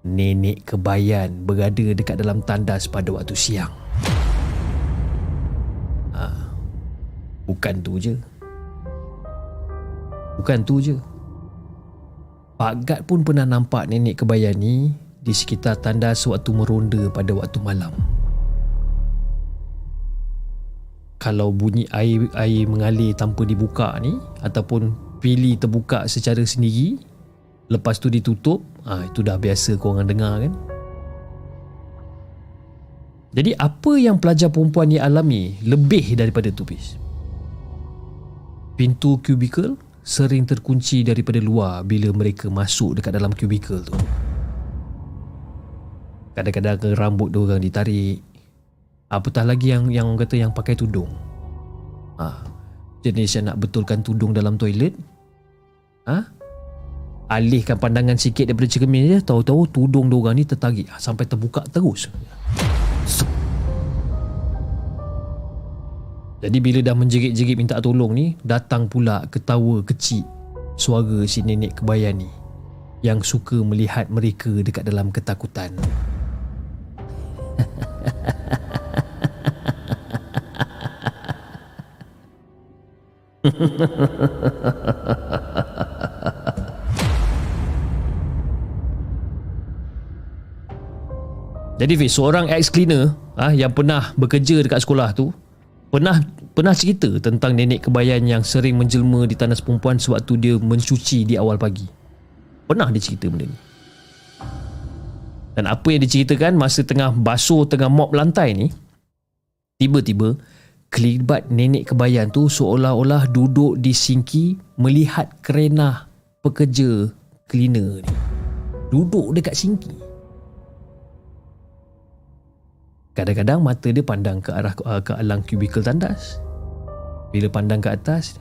nenek kebayan berada dekat dalam tandas pada waktu siang. Bukan tu je. Bukan tu je. Pak Gad pun pernah nampak nenek kebaya ni di sekitar tandas waktu meronda pada waktu malam. Kalau bunyi air air mengalir tanpa dibuka ni ataupun pili terbuka secara sendiri lepas tu ditutup, ah itu dah biasa kau orang dengar kan. Jadi apa yang pelajar perempuan ni alami lebih daripada tu bis? Pintu kubikel sering terkunci daripada luar bila mereka masuk dekat dalam cubicle tu. Kadang-kadang rambut dia orang ditarik. Apatah lagi yang yang kata yang pakai tudung. Ha, jenis yang nak betulkan tudung dalam toilet. Ha? Alihkan pandangan sikit daripada cermin je, tahu-tahu tudung dia ni tertarik sampai terbuka terus. Jadi bila dah menjerit-jerit minta tolong ni, datang pula ketawa kecil suara si nenek kebayan ni yang suka melihat mereka dekat dalam ketakutan. [laughs] [laughs] Jadi Fiz, seorang ex-cleaner ah, yang pernah bekerja dekat sekolah tu pernah pernah cerita tentang nenek kebayan yang sering menjelma di tandas perempuan sewaktu dia mencuci di awal pagi. Pernah dia cerita benda ni. Dan apa yang diceritakan masa tengah basuh tengah mop lantai ni, tiba-tiba kelibat nenek kebayan tu seolah-olah duduk di sinki melihat kerenah pekerja cleaner ni. Duduk dekat sinki. Kadang-kadang mata dia pandang ke arah uh, ke alang kubikel tandas. Bila pandang ke atas,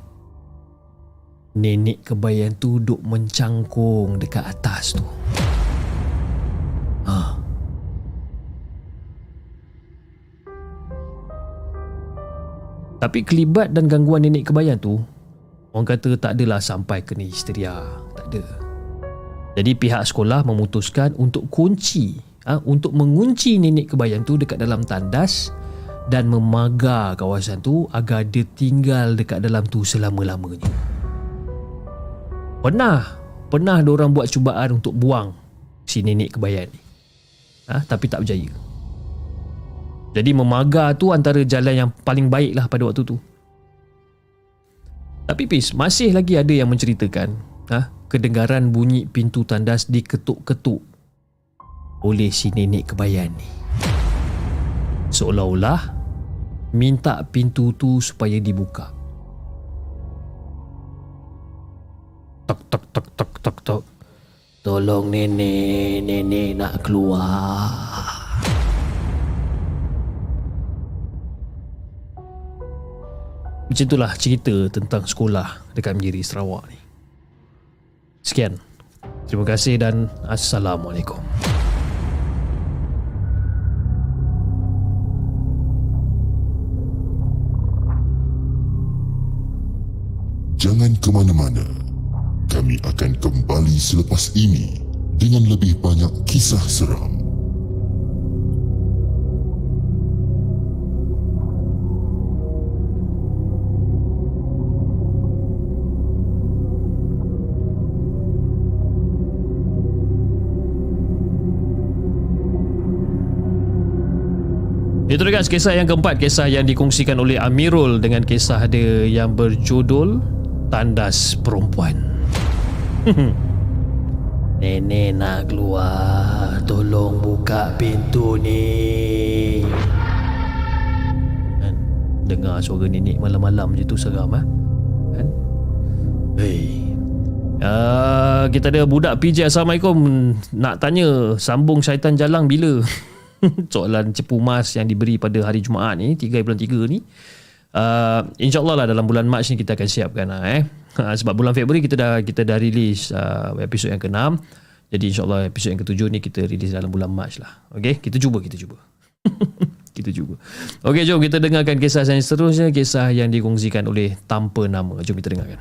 nenek kebayan tu duduk mencangkung dekat atas tu. Ha. Tapi kelibat dan gangguan nenek kebayan tu, orang kata tak adalah sampai kena histeria. Tak ada. Jadi pihak sekolah memutuskan untuk kunci ha, untuk mengunci nenek kebayan tu dekat dalam tandas dan memagar kawasan tu agar dia tinggal dekat dalam tu selama-lamanya. Pernah, pernah orang buat cubaan untuk buang si nenek kebayan ni. Ha, tapi tak berjaya. Jadi memagar tu antara jalan yang paling baik lah pada waktu tu. Tapi Pis, masih lagi ada yang menceritakan ha, kedengaran bunyi pintu tandas diketuk-ketuk oleh si nenek kebayan ni. Seolah-olah minta pintu tu supaya dibuka. Tok tok tok tok tok tok. Tolong nenek, nenek nak keluar. Macam itulah cerita tentang sekolah dekat Menjiri Sarawak ni. Sekian. Terima kasih dan Assalamualaikum. Jangan ke mana-mana. Kami akan kembali selepas ini dengan lebih banyak kisah seram. Dia guys kisah yang keempat Kisah yang dikongsikan oleh Amirul Dengan kisah dia yang berjudul Tandas Perempuan [laughs] Nenek nak keluar Tolong buka pintu ni kan? Dengar suara nenek malam-malam je tu seram ha? kan? Hei Uh, kita ada budak PJ Assalamualaikum Nak tanya Sambung syaitan jalang bila [laughs] [laughs] soalan cepu mas yang diberi pada hari Jumaat ni 3 bulan 3 ni. Uh, insyaallah lah dalam bulan Mac ni kita akan siapkan lah eh. Uh, [laughs] sebab bulan Februari kita dah kita dah release uh, episod yang ke-6 jadi insyaallah episod yang ke-7 ni kita release dalam bulan Mac lah. Okey? Kita cuba kita cuba. [laughs] Kita cuba. Okey jom kita dengarkan kisah yang seterusnya kisah yang dikongsikan oleh tanpa nama. Jom kita dengarkan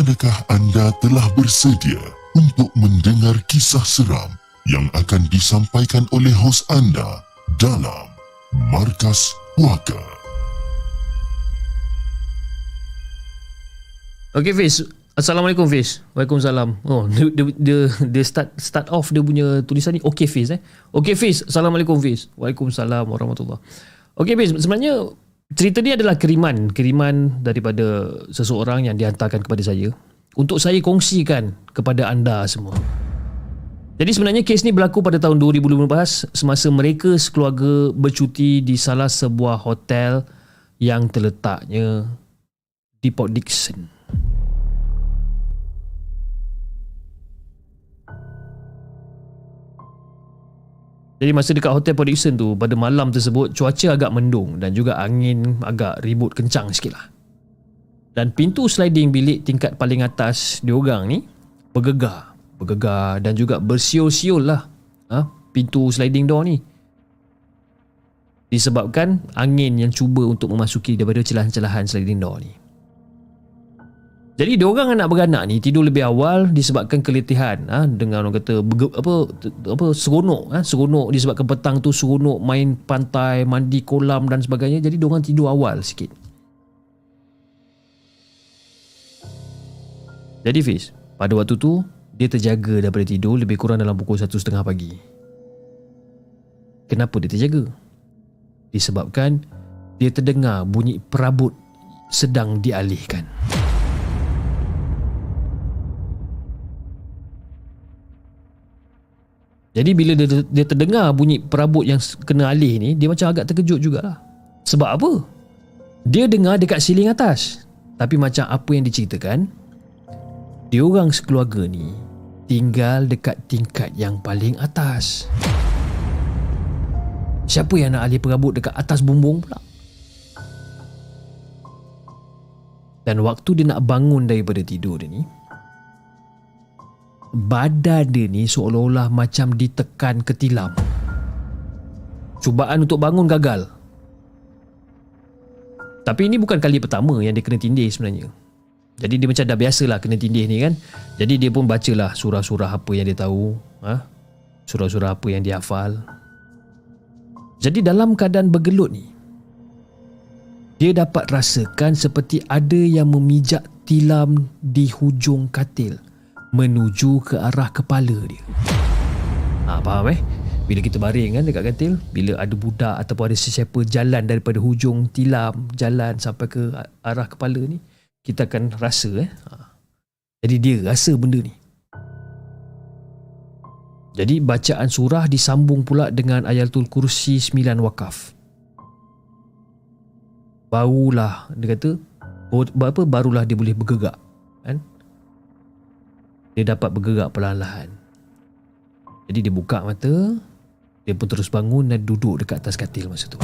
Adakah anda telah bersedia untuk mendengar kisah seram yang akan disampaikan oleh hos anda dalam Markas Puaka? Okay Fiz. Assalamualaikum Fiz. Waalaikumsalam. Oh dia, dia, dia, dia start start off dia punya tulisan ni Okay Fiz eh? Okay Fiz. Assalamualaikum Fiz. Waalaikumsalam Warahmatullahi. Okay Fiz sebenarnya cerita ni adalah kiriman Kiriman daripada seseorang yang dihantarkan kepada saya Untuk saya kongsikan kepada anda semua jadi sebenarnya kes ni berlaku pada tahun 2015 semasa mereka sekeluarga bercuti di salah sebuah hotel yang terletaknya di Port Dickson. Jadi masa dekat hotel Port Dickson tu pada malam tersebut cuaca agak mendung dan juga angin agak ribut kencang sikit lah. Dan pintu sliding bilik tingkat paling atas diorang ni bergegar. Bergegar dan juga bersiul-siul lah ha? pintu sliding door ni. Disebabkan angin yang cuba untuk memasuki daripada celahan-celahan sliding door ni. Jadi dia orang anak beranak ni tidur lebih awal disebabkan keletihan ha, dengan orang kata apa apa seronok ha, seronok disebabkan petang tu seronok main pantai, mandi kolam dan sebagainya. Jadi dia orang tidur awal sikit. Jadi Fiz, pada waktu tu dia terjaga daripada tidur lebih kurang dalam pukul 1.30 pagi. Kenapa dia terjaga? Disebabkan dia terdengar bunyi perabot sedang dialihkan. Jadi bila dia, dia terdengar bunyi perabot yang kena alih ni, dia macam agak terkejut jugalah. Sebab apa? Dia dengar dekat siling atas. Tapi macam apa yang diceritakan, dia orang sekeluarga ni tinggal dekat tingkat yang paling atas. Siapa yang nak alih perabot dekat atas bumbung pula? Dan waktu dia nak bangun daripada tidur dia ni, badan dia ni seolah-olah macam ditekan ke tilam. Cubaan untuk bangun gagal. Tapi ini bukan kali pertama yang dia kena tindih sebenarnya. Jadi dia macam dah biasalah kena tindih ni kan. Jadi dia pun bacalah surah-surah apa yang dia tahu. Ha? Surah-surah apa yang dia hafal. Jadi dalam keadaan bergelut ni, dia dapat rasakan seperti ada yang memijak tilam di hujung katil menuju ke arah kepala dia. Ha, faham eh? Bila kita baring kan dekat katil, bila ada budak ataupun ada sesiapa jalan daripada hujung tilam, jalan sampai ke arah kepala ni, kita akan rasa eh. Ha. Jadi dia rasa benda ni. Jadi bacaan surah disambung pula dengan ayatul kursi sembilan wakaf. Barulah dia kata, apa barulah dia boleh bergerak. Dia dapat bergerak perlahan-lahan. Jadi dia buka mata, dia pun terus bangun dan duduk dekat atas katil masa tu.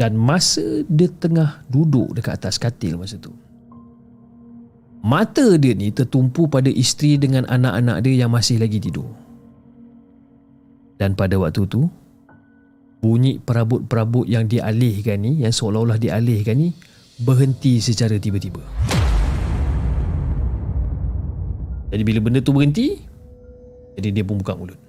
Dan masa dia tengah duduk dekat atas katil masa tu, mata dia ni tertumpu pada isteri dengan anak-anak dia yang masih lagi tidur. Dan pada waktu tu, bunyi perabot-perabot yang dialihkan ni, yang seolah-olah dialihkan ni, berhenti secara tiba-tiba. Jadi bila benda tu berhenti Jadi dia pun buka mulut.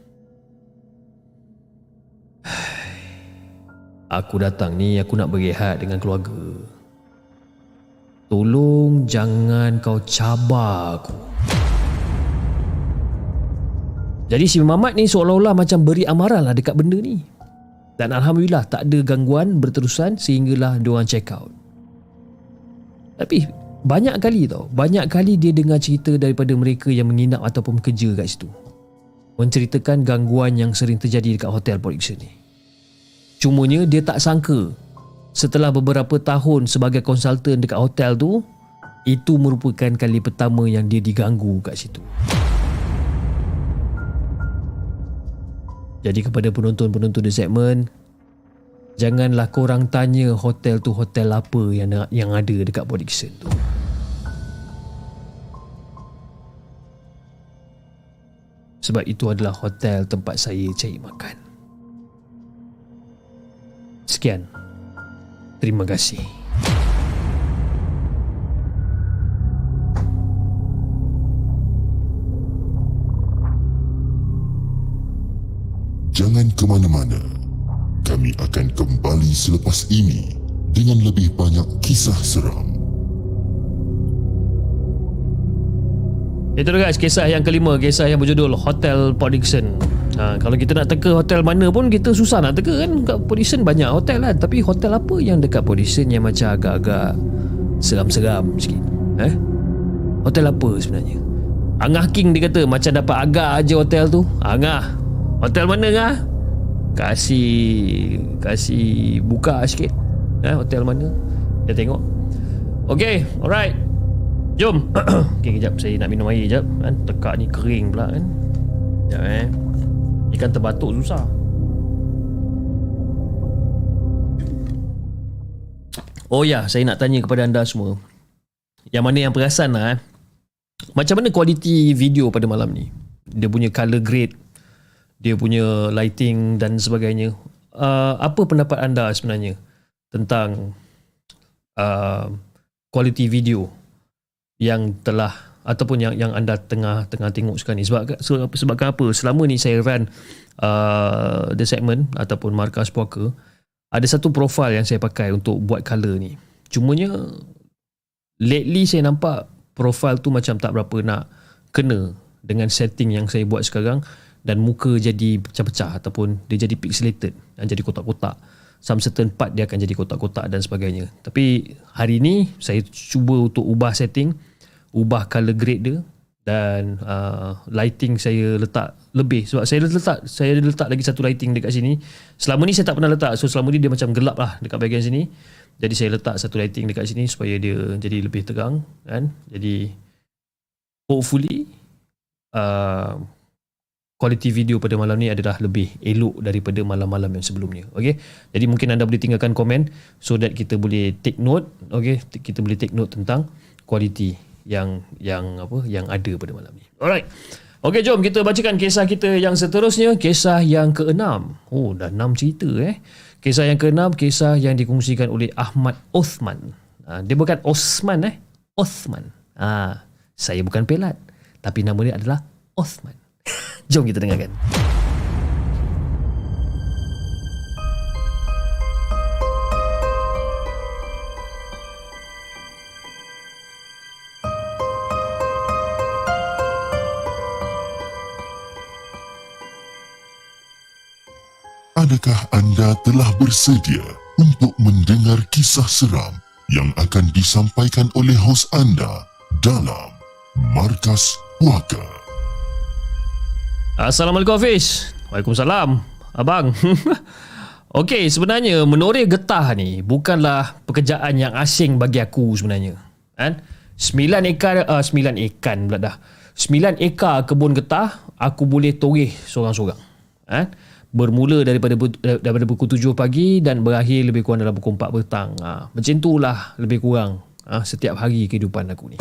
[sighs] Aku datang ni aku nak berehat dengan keluarga. Tolong jangan kau cabar aku. Jadi si Mamat ni seolah-olah macam beri amaran lah dekat benda ni. Dan Alhamdulillah tak ada gangguan berterusan sehinggalah diorang check out. Tapi banyak kali tau. Banyak kali dia dengar cerita daripada mereka yang menginap ataupun bekerja kat situ. Menceritakan gangguan yang sering terjadi dekat hotel Dickson ni. Cumanya dia tak sangka Setelah beberapa tahun sebagai konsultan dekat hotel tu Itu merupakan kali pertama yang dia diganggu kat situ. Jadi kepada penonton-penonton di segmen Janganlah korang tanya hotel tu hotel apa yang yang ada dekat Dickson tu. sebab itu adalah hotel tempat saya cari makan. Sekian. Terima kasih. Jangan ke mana-mana. Kami akan kembali selepas ini dengan lebih banyak kisah seram. Itu guys Kisah yang kelima Kisah yang berjudul Hotel Prediction ha, Kalau kita nak teka hotel mana pun Kita susah nak teka kan? Kat Prediction banyak hotel lah. Tapi hotel apa yang dekat Prediction Yang macam agak-agak Seram-seram sikit? Eh? Hotel apa sebenarnya? Angah King dia kata Macam dapat agak aja hotel tu. Angah Hotel mana Angah? Kasih Kasih Buka sikit. Eh, Hotel mana? Kita tengok. Okay Alright Jom. [coughs] Okay kejap. Saya nak minum air kejap kan? Tekak ni kering pula kan. Sekejap eh. Ikan terbatuk susah. Oh ya. Saya nak tanya kepada anda semua. Yang mana yang perasan lah eh. Macam mana kualiti video pada malam ni? Dia punya color grade Dia punya lighting dan sebagainya. Uh, Apa pendapat anda sebenarnya Tentang uh, video yang telah ataupun yang yang anda tengah tengah tengok sekarang ni. Sebab sebab apa? Selama ni saya run uh, the segment ataupun markas puaka ada satu profile yang saya pakai untuk buat color ni. Cumanya lately saya nampak profile tu macam tak berapa nak kena dengan setting yang saya buat sekarang dan muka jadi pecah-pecah ataupun dia jadi pixelated dan jadi kotak-kotak. Some certain part dia akan jadi kotak-kotak dan sebagainya. Tapi hari ni saya cuba untuk ubah setting ubah color grade dia dan uh, lighting saya letak lebih. Sebab saya letak saya letak lagi satu lighting dekat sini. Selama ni saya tak pernah letak. So selama ni dia macam gelap lah dekat bahagian sini. Jadi saya letak satu lighting dekat sini supaya dia jadi lebih terang kan? Jadi hopefully uh, quality video pada malam ni adalah lebih elok daripada malam-malam yang sebelumnya. Okey jadi mungkin anda boleh tinggalkan komen so that kita boleh take note okey kita boleh take note tentang quality yang yang apa yang ada pada malam ni. Alright. Okey jom kita bacakan kisah kita yang seterusnya, kisah yang keenam. Oh dah enam cerita eh. Kisah yang keenam kisah yang dikongsikan oleh Ahmad Osman. Ha, dia bukan Osman eh, Osman. Ah, saya bukan pelat tapi nama dia adalah Osman. [laughs] jom kita dengarkan. Adakah anda telah bersedia untuk mendengar kisah seram yang akan disampaikan oleh hos anda dalam Markas Puaka? Assalamualaikum Hafiz. Waalaikumsalam. Abang. [laughs] Okey, sebenarnya menoreh getah ni bukanlah pekerjaan yang asing bagi aku sebenarnya. Kan? Sembilan ekar, uh, sembilan ekan pula dah. Sembilan ekar kebun getah, aku boleh toreh seorang-seorang. Kan? Bermula daripada daripada pukul 7 pagi dan berakhir lebih kurang dalam pukul 4 petang. Ha, macam itulah lebih kurang ha, setiap hari kehidupan aku ni.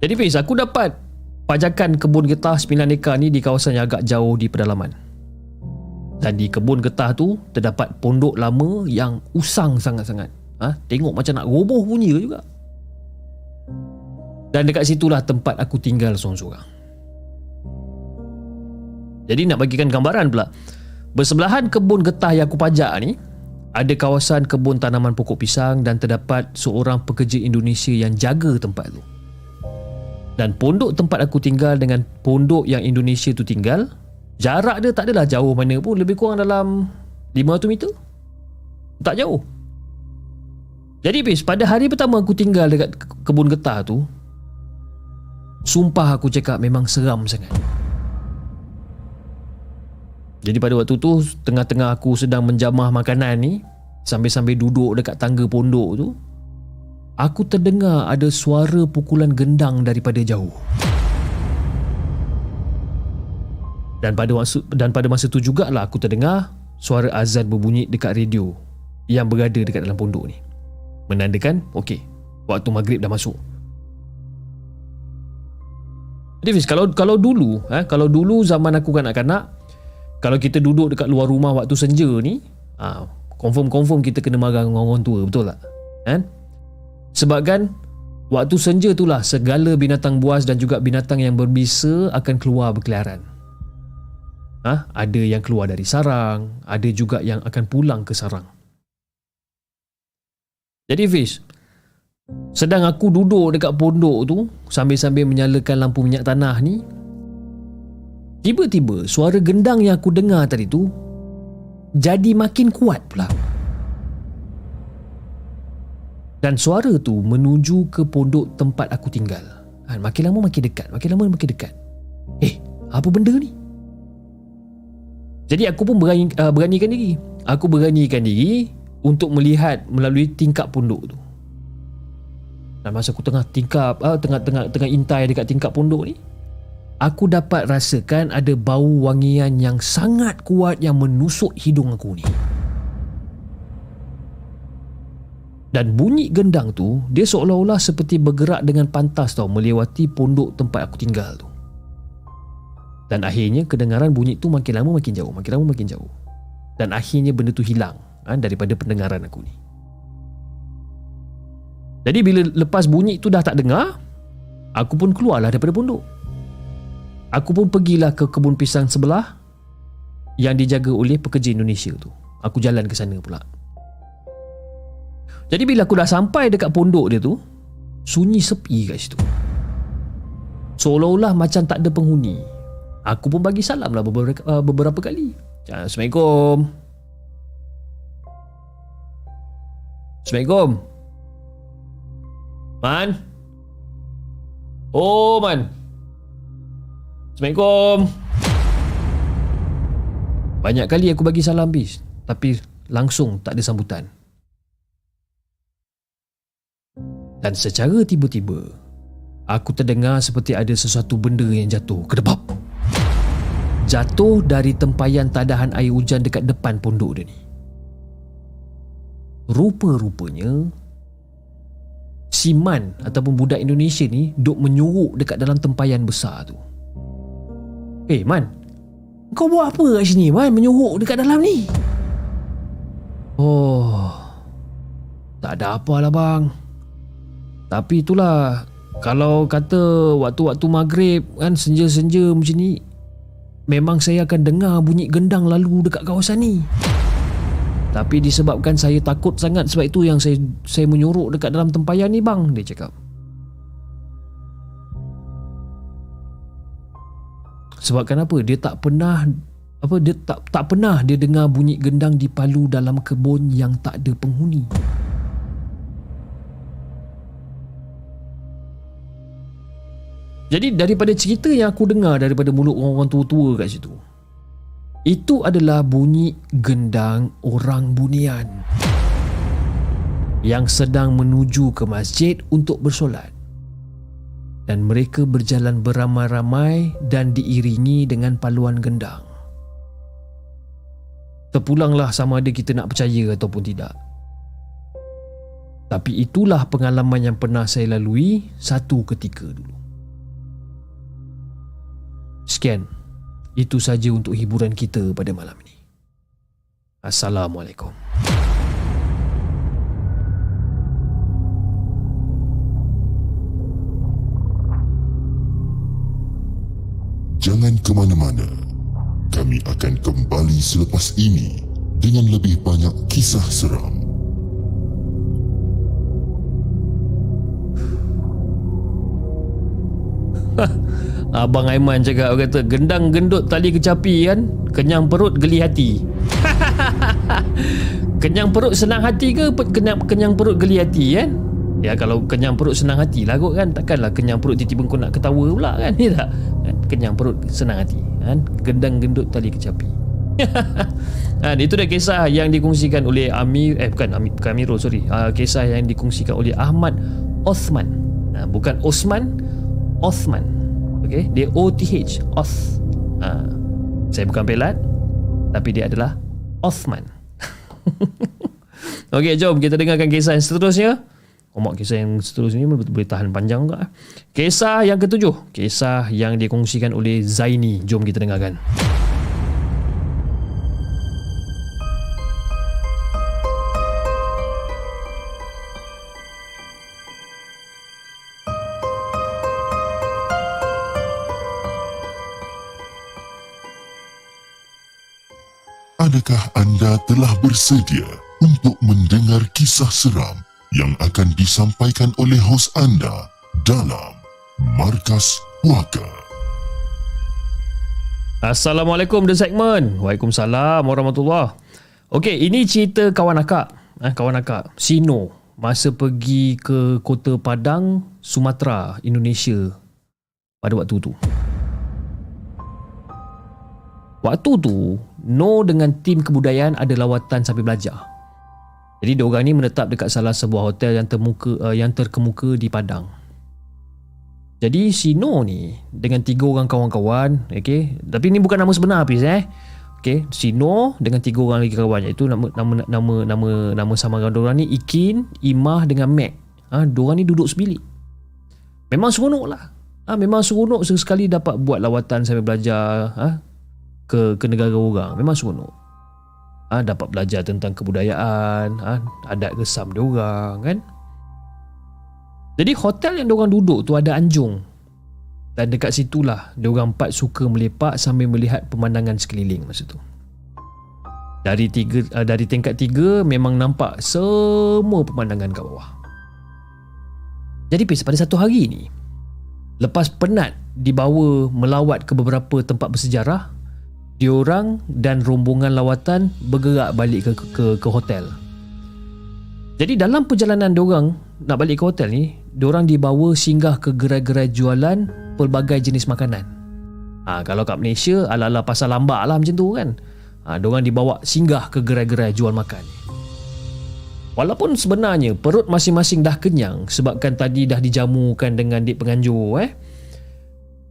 Jadi Fiz, aku dapat pajakan kebun getah 9 ekar ni di kawasan yang agak jauh di pedalaman. Dan di kebun getah tu terdapat pondok lama yang usang sangat-sangat. Ha, tengok macam nak roboh punya juga. Dan dekat situlah tempat aku tinggal seorang-seorang. Jadi nak bagikan gambaran pula. Bersebelahan kebun getah yang aku pajak ni, ada kawasan kebun tanaman pokok pisang dan terdapat seorang pekerja Indonesia yang jaga tempat tu. Dan pondok tempat aku tinggal dengan pondok yang Indonesia tu tinggal, jarak dia tak adalah jauh mana pun, lebih kurang dalam 500 meter. Tak jauh. Jadi bis, pada hari pertama aku tinggal dekat kebun getah tu, sumpah aku cakap memang seram sangat. Jadi pada waktu tu Tengah-tengah aku sedang menjamah makanan ni Sambil-sambil duduk dekat tangga pondok tu Aku terdengar ada suara pukulan gendang daripada jauh. Dan pada masa, dan pada masa tu jugalah aku terdengar Suara azan berbunyi dekat radio Yang berada dekat dalam pondok ni. Menandakan okey Waktu maghrib dah masuk. Fiz, kalau kalau dulu eh, Kalau dulu zaman aku kanak-kanak kalau kita duduk dekat luar rumah waktu senja ni ah confirm confirm kita kena marah dengan orang tua betul tak kan sebab kan Waktu senja itulah segala binatang buas dan juga binatang yang berbisa akan keluar berkeliaran. Ha? Ada yang keluar dari sarang, ada juga yang akan pulang ke sarang. Jadi Fish, sedang aku duduk dekat pondok tu sambil-sambil menyalakan lampu minyak tanah ni, tiba-tiba suara gendang yang aku dengar tadi tu jadi makin kuat pula. Dan suara tu menuju ke pondok tempat aku tinggal. Ha, makin lama makin dekat, makin lama makin dekat. Eh, apa benda ni? Jadi aku pun berani, uh, beranikan diri. Aku beranikan diri untuk melihat melalui tingkap pondok tu. Dan masa aku tengah tingkap, uh, tengah tengah tengah intai dekat tingkap pondok ni, aku dapat rasakan ada bau wangian yang sangat kuat yang menusuk hidung aku ni. Dan bunyi gendang tu Dia seolah-olah seperti bergerak dengan pantas tau Melewati pondok tempat aku tinggal tu. Dan akhirnya kedengaran bunyi tu makin lama makin jauh Makin lama makin jauh. Dan akhirnya benda tu hilang ha, Daripada pendengaran aku ni. Jadi bila lepas bunyi tu dah tak dengar Aku pun keluarlah daripada pondok Aku pun pergilah ke kebun pisang sebelah Yang dijaga oleh pekerja Indonesia tu. Aku jalan ke sana pula. Jadi bila aku dah sampai dekat pondok dia tu Sunyi sepi kat situ. Seolah-olah macam tak ada penghuni. Aku pun bagi salam lah beberapa, uh, beberapa kali. Assalamualaikum. Assalamualaikum. Man. Oh Man Assalamualaikum. Banyak kali aku bagi salam bis Tapi langsung tak ada sambutan. Dan secara tiba-tiba aku terdengar seperti ada sesuatu benda yang jatuh kedebap jatuh dari tempayan tadahan air hujan dekat depan pondok dia ni. Rupa-rupanya si Man ataupun budak Indonesia ni duk menyuruk dekat dalam tempayan besar tu eh Man. Kau buat apa kat sini Man? Menyuruk dekat dalam ni. Oh. Tak ada apa lah bang. Tapi itulah Kalau kata waktu-waktu maghrib kan senja-senja macam ni Memang saya akan dengar bunyi gendang lalu dekat kawasan ni. Tapi disebabkan saya takut sangat sebab itu yang saya saya menyorok dekat dalam tempayan ni bang Dia cakap Sebab kenapa dia tak pernah apa dia tak tak pernah dia dengar bunyi gendang di palu dalam kebun yang tak ada penghuni. Jadi daripada cerita yang aku dengar daripada mulut orang-orang tua-tua kat situ Itu adalah bunyi gendang orang bunian Yang sedang menuju ke masjid untuk bersolat Dan mereka berjalan beramai-ramai dan diiringi dengan paluan gendang Terpulanglah sama ada kita nak percaya ataupun tidak Tapi itulah pengalaman yang pernah saya lalui satu ketika dulu Sekian. Itu saja untuk hiburan kita pada malam ini. Assalamualaikum. Jangan ke mana-mana. Kami akan kembali selepas ini dengan lebih banyak kisah seram. [laughs] Abang Aiman cakap kata gendang gendut tali kecapi kan kenyang perut geli hati. [laughs] kenyang perut senang hati ke kenyang kenyang perut geli hati kan? Ya kalau kenyang perut senang hati lah kot kan takkanlah kenyang perut tiba-tiba kau nak ketawa pula kan ni [laughs] tak? Kan? Kenyang perut senang hati kan gendang gendut tali kecapi. [laughs] ha, itu dah kisah yang dikongsikan oleh Amir eh bukan Amir bukan Amirul sorry uh, kisah yang dikongsikan oleh Ahmad Osman ha, bukan Osman Osman Okay, dia OTH Oth ha. Saya bukan pelat Tapi dia adalah Othman [laughs] Okay, jom kita dengarkan kisah yang seterusnya Komak kisah yang seterusnya ini boleh tahan panjang juga. Eh. Kisah yang ketujuh. Kisah yang dikongsikan oleh Zaini. Jom kita dengarkan. Adakah anda telah bersedia untuk mendengar kisah seram yang akan disampaikan oleh hos anda dalam Markas Puaka? Assalamualaikum The Segment. Waalaikumsalam warahmatullahi. Okey, ini cerita kawan akak. Eh, kawan akak, Sino. Masa pergi ke kota Padang, Sumatera, Indonesia. Pada waktu tu. Waktu tu, No dengan tim kebudayaan ada lawatan sambil belajar. Jadi diorang ni menetap dekat salah sebuah hotel yang termuka uh, yang terkemuka di Padang. Jadi si No ni dengan tiga orang kawan-kawan, okey. Tapi ni bukan nama sebenar Hafiz eh. Okey, si No dengan tiga orang lagi kawan iaitu nama nama nama nama nama samaran diorang ni Ikin, Imah dengan Mac. Ha, diorang ni duduk sebilik. Memang seronok lah. Ha, memang seronok sesekali dapat buat lawatan sambil belajar. Ha, ke ke negara orang memang seronok ha, dapat belajar tentang kebudayaan ha, adat resam dia orang kan? Jadi hotel yang diorang duduk tu ada anjung. Dan dekat situlah diorang empat suka melepak sambil melihat pemandangan sekeliling masa tu. Dari tiga uh, dari tingkat tiga memang nampak semua pemandangan kat bawah. Jadi pada satu hari ni lepas penat dibawa melawat ke beberapa tempat bersejarah diorang dan rombongan lawatan bergerak balik ke ke, ke hotel. Jadi dalam perjalanan diorang nak balik ke hotel ni, diorang dibawa singgah ke gerai-gerai jualan pelbagai jenis makanan. Ha, kalau kat Malaysia, ala-ala pasar lambak lah macam tu kan. Ha, diorang dibawa singgah ke gerai-gerai jual makan. Walaupun sebenarnya perut masing-masing dah kenyang sebabkan tadi dah dijamukan dengan dik penganjur eh.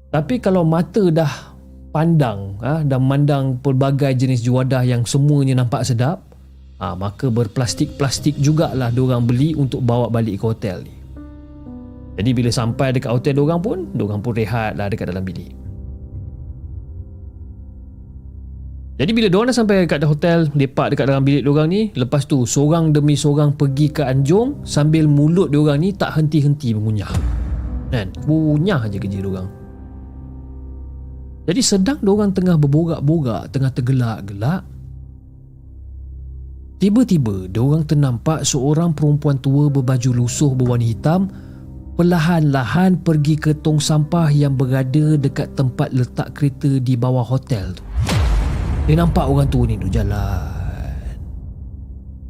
Tapi kalau mata dah pandang ha, dan memandang pelbagai jenis juadah yang semuanya nampak sedap ha, maka berplastik-plastik jugalah diorang beli untuk bawa balik ke hotel ni. Jadi bila sampai dekat hotel diorang pun diorang pun rehat lah dekat dalam bilik. Jadi bila diorang dah sampai dekat hotel lepak dekat dalam bilik diorang ni lepas tu seorang demi seorang pergi ke anjung sambil mulut diorang ni tak henti-henti mengunyah. Kan? Punyah je kerja diorang jadi sedang orang tengah berborak-borak, tengah tergelak-gelak, tiba-tiba orang ternampak seorang perempuan tua berbaju lusuh berwarna hitam perlahan-lahan pergi ke tong sampah yang berada dekat tempat letak kereta di bawah hotel tu. Dia nampak orang tua ni duk jalan.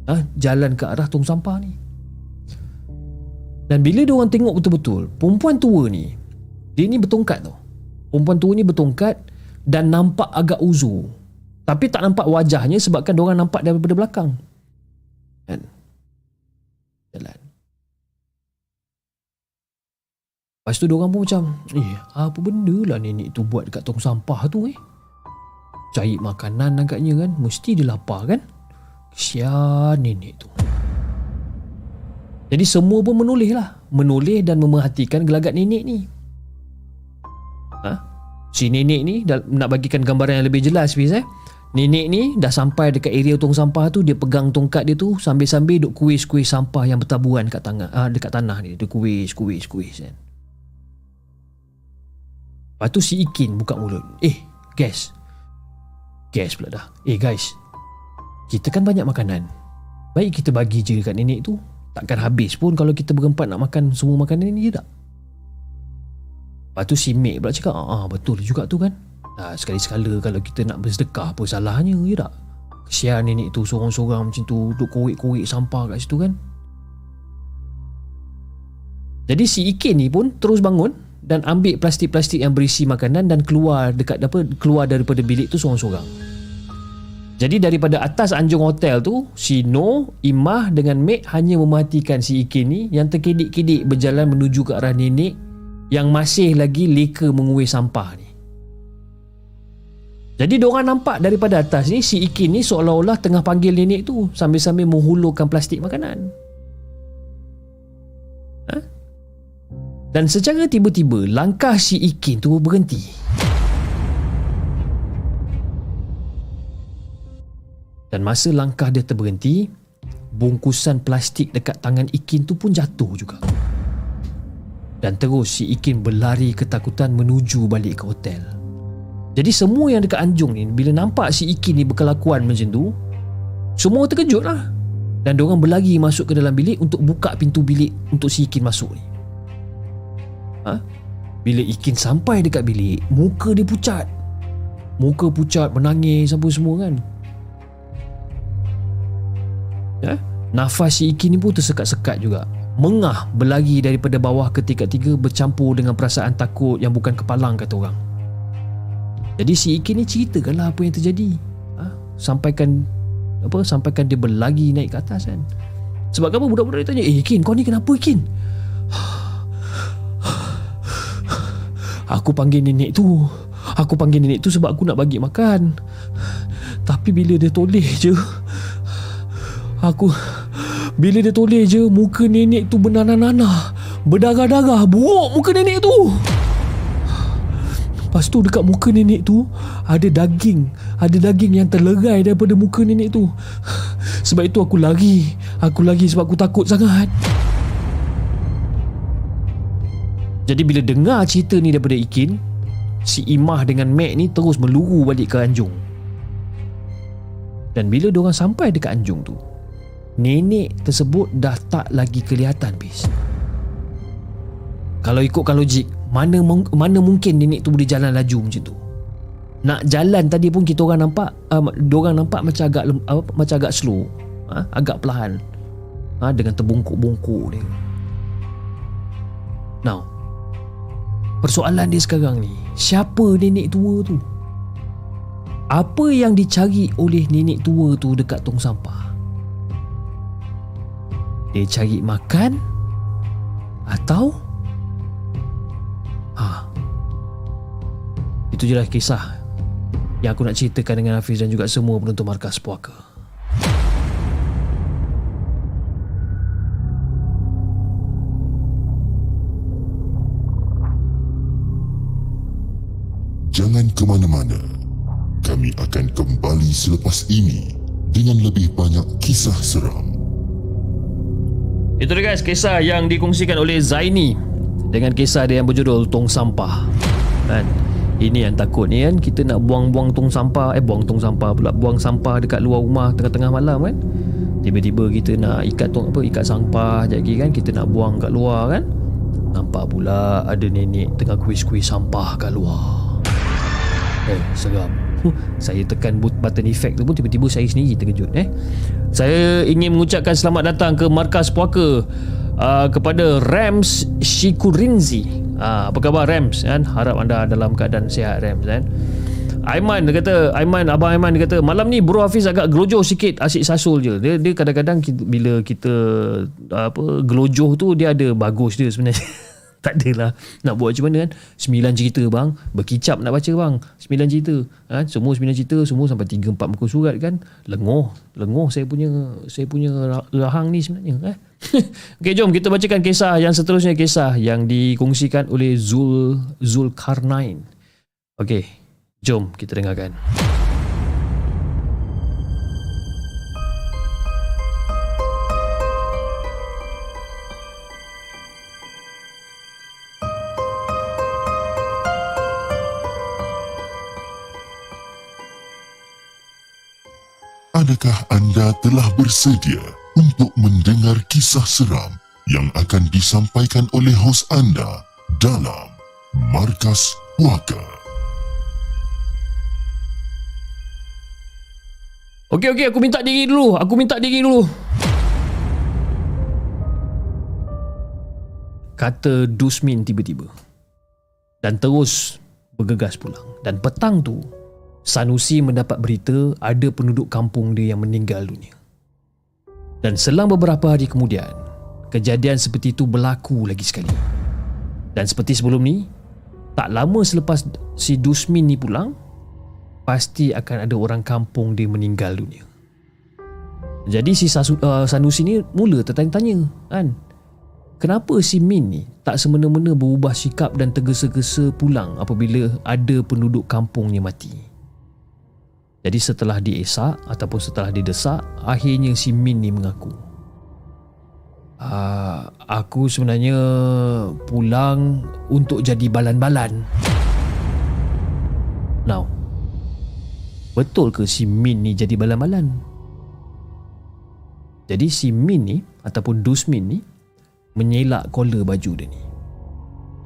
Ha? Jalan ke arah tong sampah ni. Dan bila dia orang tengok betul-betul, perempuan tua ni, dia ni bertongkat tau. Perempuan tua ni bertongkat dan nampak agak uzur. Tapi tak nampak wajahnya sebabkan orang nampak daripada belakang. Kan? Jalan. Lepas tu orang pun macam, eh apa benda lah nenek tu buat dekat tong sampah tu eh? Cari makanan agaknya kan, mesti dia lapar kan? Kesian nenek tu. Jadi semua pun menoleh lah. Menoleh dan memerhatikan gelagat nenek ni. Ha? Si nenek ni nak bagikan gambaran yang lebih jelas Fiz eh. Nenek ni dah sampai dekat area tong sampah tu dia pegang tongkat dia tu sambil-sambil duk kuis-kuis sampah yang bertaburan kat tangan ah dekat tanah ni dia kuis kuis kuis kan. Lepas tu si Ikin buka mulut. Eh, guys. Guys pula dah. Eh guys. Kita kan banyak makanan. Baik kita bagi je dekat nenek tu. Takkan habis pun kalau kita berempat nak makan semua makanan ni je tak? Lepas tu si Mek pula cakap Ah betul juga tu kan. Ha, Sekali-sekala kalau kita nak bersedekah Apa salahnya ya tak? Kesian nenek tu sorang-sorang macam tu Duk korek-korek sampah kat situ kan? Jadi si Ikin ni pun terus bangun Dan ambil plastik-plastik yang berisi makanan Dan keluar dekat apa Keluar daripada bilik tu sorang-sorang jadi daripada atas anjung hotel tu, si No, Imah dengan Mek hanya mematikan si Ikin ni yang terkedik-kedik berjalan menuju ke arah nenek yang masih lagi leka menguih sampah ni. Jadi diorang nampak daripada atas ni si Ikin ni seolah-olah tengah panggil nenek tu sambil-sambil menghulurkan plastik makanan. Ha? Dan secara tiba-tiba langkah si Ikin tu berhenti. Dan masa langkah dia terberhenti, bungkusan plastik dekat tangan Ikin tu pun jatuh juga dan terus si Ikin berlari ketakutan menuju balik ke hotel. Jadi semua yang dekat Anjung ni bila nampak si Ikin ni berkelakuan macam tu, semua terkejut lah. Dan diorang berlari masuk ke dalam bilik untuk buka pintu bilik untuk si Ikin masuk ni. Ha? Bila Ikin sampai dekat bilik, muka dia pucat. Muka pucat, menangis apa semua kan. Ya? Nafas si Ikin ni pun tersekat-sekat juga. Mengah berlari daripada bawah ke tingkat tiga bercampur dengan perasaan takut yang bukan kepalang kata orang. Jadi si Ikin ni ceritakanlah apa yang terjadi. Ha? Sampaikan apa sampaikan dia berlari naik ke atas kan. Sebab apa budak-budak dia tanya, "Eh Ikin, kau ni kenapa Ikin?" Aku panggil nenek tu. Aku panggil nenek tu sebab aku nak bagi makan. Tapi bila dia toleh je, aku bila dia toleh je muka nenek tu bernanah-nanah, berdarah-darah, buruk muka nenek tu. Lepas tu dekat muka nenek tu Ada daging. Ada daging yang terlerai daripada muka nenek tu. Sebab itu aku lari. Aku lari sebab aku takut sangat. Jadi bila dengar cerita ni daripada Ikin Si Imah dengan Mac ni terus meluru balik ke Anjung. Dan bila diorang sampai dekat Anjung tu Nenek tersebut dah tak lagi kelihatan bis Kalau ikutkan logik mana mana mungkin nenek tu boleh jalan laju macam tu? Nak jalan tadi pun kita orang nampak uh, orang nampak macam agak uh, macam agak slow. Uh, agak perlahan. Uh, dengan terbungkuk-bungkuk dia. Now persoalan dia sekarang ni siapa nenek tua tu? Apa yang dicari oleh nenek tua tu dekat tong sampah dia cari makan atau Ha. Itu je lah kisah yang aku nak ceritakan dengan Hafiz dan juga semua penonton markas puaka. Jangan ke mana-mana. Kami akan kembali selepas ini dengan lebih banyak kisah seram. Itu dia guys kisah yang dikongsikan oleh Zaini dengan kisah dia yang berjudul Tong Sampah. Kan? Ini yang takut ni kan kita nak buang-buang tong sampah. Eh buang tong sampah pula. Buang sampah dekat luar rumah tengah-tengah malam kan. Tiba-tiba kita nak ikat tong apa ikat sampah sekejap lagi kan. Kita nak buang kat luar kan. Nampak pula ada nenek tengah kuis-kuis sampah kat luar. Eh seram saya tekan button effect tu pun tiba-tiba saya sendiri terkejut eh saya ingin mengucapkan selamat datang ke markas puaka uh, kepada Rams Shikurinzi. Uh, apa khabar Rams kan? Harap anda dalam keadaan sihat Rams kan. Aiman dia kata Aiman abang Aiman dia kata malam ni Bro Hafiz agak gelojoh sikit asyik sasul je. Dia dia kadang-kadang kita, bila kita apa gelojoh tu dia ada bagus dia sebenarnya. [laughs] tak adalah nak buat macam mana kan sembilan cerita bang berkicap nak baca bang sembilan cerita ha? semua sembilan cerita semua sampai tiga empat muka surat kan lengoh lengoh saya punya saya punya rahang ni sebenarnya eh? [laughs] Okey jom kita bacakan kisah yang seterusnya kisah yang dikongsikan oleh Zul Zulkarnain. Okey, jom kita dengarkan. Adakah anda telah bersedia untuk mendengar kisah seram yang akan disampaikan oleh hos anda dalam Markas Puaka. Okey okey aku minta diri dulu. Aku minta diri dulu. Kata Dusmin tiba-tiba. Dan terus bergegas pulang. Dan petang tu Sanusi mendapat berita ada penduduk kampung dia yang meninggal dunia. Dan selang beberapa hari kemudian, kejadian seperti itu berlaku lagi sekali. Dan seperti sebelum ni, tak lama selepas si Dusmin ni pulang, pasti akan ada orang kampung dia meninggal dunia. Jadi si uh, Sanusi ni mula tertanya-tanya kan. Kenapa si Min ni tak semena-mena berubah sikap dan tergesa-gesa pulang apabila ada penduduk kampungnya mati? Jadi setelah diesak ataupun setelah didesak, akhirnya si Min ni mengaku. Uh, aku sebenarnya pulang untuk jadi balan-balan. Now, betul ke si Min ni jadi balan-balan? Jadi si Min ni ataupun Dusmin ni menyelak kollar baju dia ni.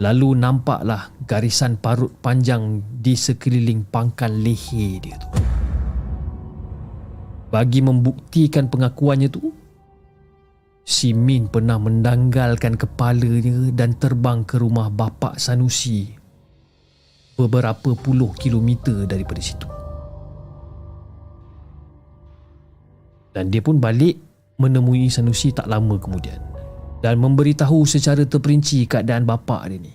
Lalu nampaklah garisan parut panjang di sekeliling pangkal leher dia tu. Bagi membuktikan pengakuannya tu, si Min pernah mendanggalkan kepalanya dan terbang ke rumah bapa Sanusi beberapa puluh kilometer daripada situ. Dan dia pun balik menemui Sanusi tak lama kemudian dan memberitahu secara terperinci keadaan bapa dia ni.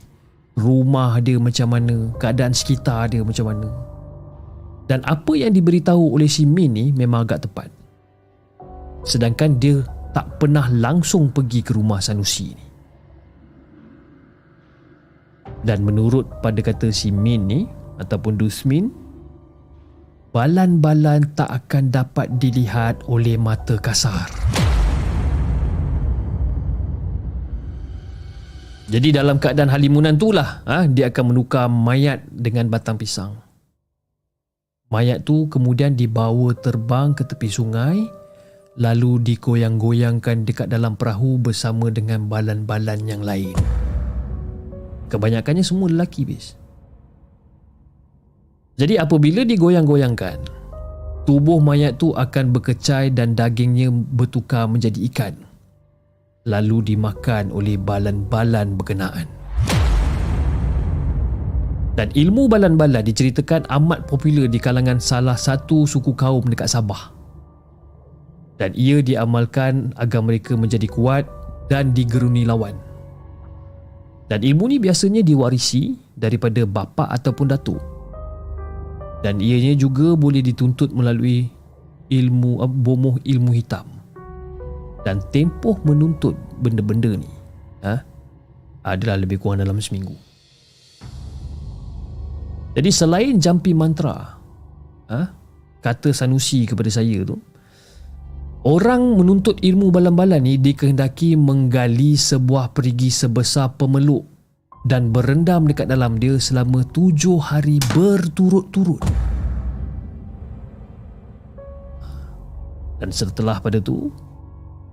Rumah dia macam mana, keadaan sekitar dia macam mana. Dan apa yang diberitahu oleh si Min ni memang agak tepat. Sedangkan dia tak pernah langsung pergi ke rumah Sanusi ni. Dan menurut pada kata si Min ni ataupun Dusmin, balan-balan tak akan dapat dilihat oleh mata kasar. Jadi dalam keadaan halimunan itulah ha, dia akan menukar mayat dengan batang pisang. Mayat tu kemudian dibawa terbang ke tepi sungai lalu digoyang-goyangkan dekat dalam perahu bersama dengan balan-balan yang lain. Kebanyakannya semua lelaki bis. Jadi apabila digoyang-goyangkan, tubuh mayat tu akan berkecai dan dagingnya bertukar menjadi ikan lalu dimakan oleh balan-balan berkenaan. Dan ilmu balan-balan diceritakan amat popular di kalangan salah satu suku kaum dekat Sabah. Dan ia diamalkan agar mereka menjadi kuat dan digeruni lawan. Dan ilmu ni biasanya diwarisi daripada bapa ataupun datuk. Dan ianya juga boleh dituntut melalui ilmu bomoh ilmu hitam dan tempoh menuntut benda-benda ni ha, adalah lebih kurang dalam seminggu. Jadi selain jampi mantra, ha, kata Sanusi kepada saya tu, orang menuntut ilmu balan-balan ni dikehendaki menggali sebuah perigi sebesar pemeluk dan berendam dekat dalam dia selama tujuh hari berturut-turut. Dan setelah pada tu,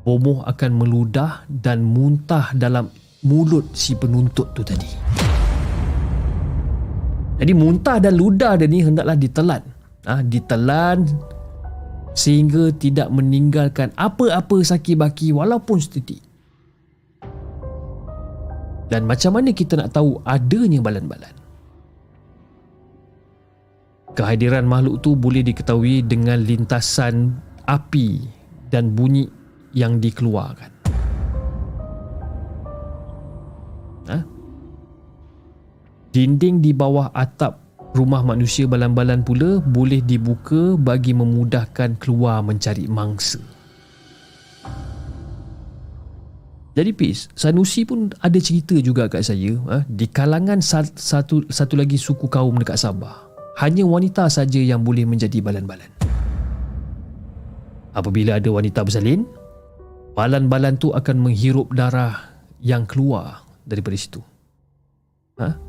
bomoh akan meludah dan muntah dalam mulut si penuntut tu tadi. Jadi muntah dan ludah dia ni hendaklah ditelan. Ah, ha, ditelan sehingga tidak meninggalkan apa-apa sakit baki walaupun setitik. Dan macam mana kita nak tahu adanya balan-balan? Kehadiran makhluk tu boleh diketahui dengan lintasan api dan bunyi yang dikeluarkan. Dinding di bawah atap rumah manusia balan-balan pula boleh dibuka bagi memudahkan keluar mencari mangsa. Jadi Pis, Sanusi pun ada cerita juga kat saya ha? di kalangan satu satu lagi suku kaum dekat Sabah. Hanya wanita saja yang boleh menjadi balan-balan. Apabila ada wanita bersalin, balan-balan tu akan menghirup darah yang keluar daripada situ. Ha?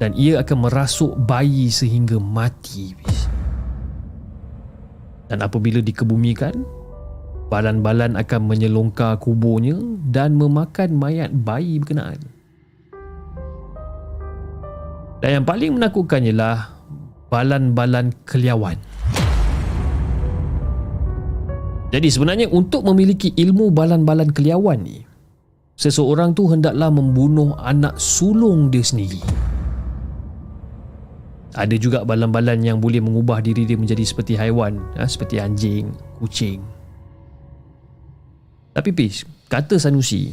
Dan ia akan merasuk bayi sehingga mati. Dan apabila dikebumikan, balan-balan akan menyelongkar kuburnya dan memakan mayat bayi berkenaan. Dan yang paling menakutkan ialah balan-balan keliawan. Jadi sebenarnya untuk memiliki ilmu balan-balan keliawan ni, seseorang tu hendaklah membunuh anak sulung dia sendiri. Ada juga balan-balan yang boleh mengubah diri dia menjadi seperti haiwan, ha, seperti anjing, kucing. Tapi Pis, kata Sanusi,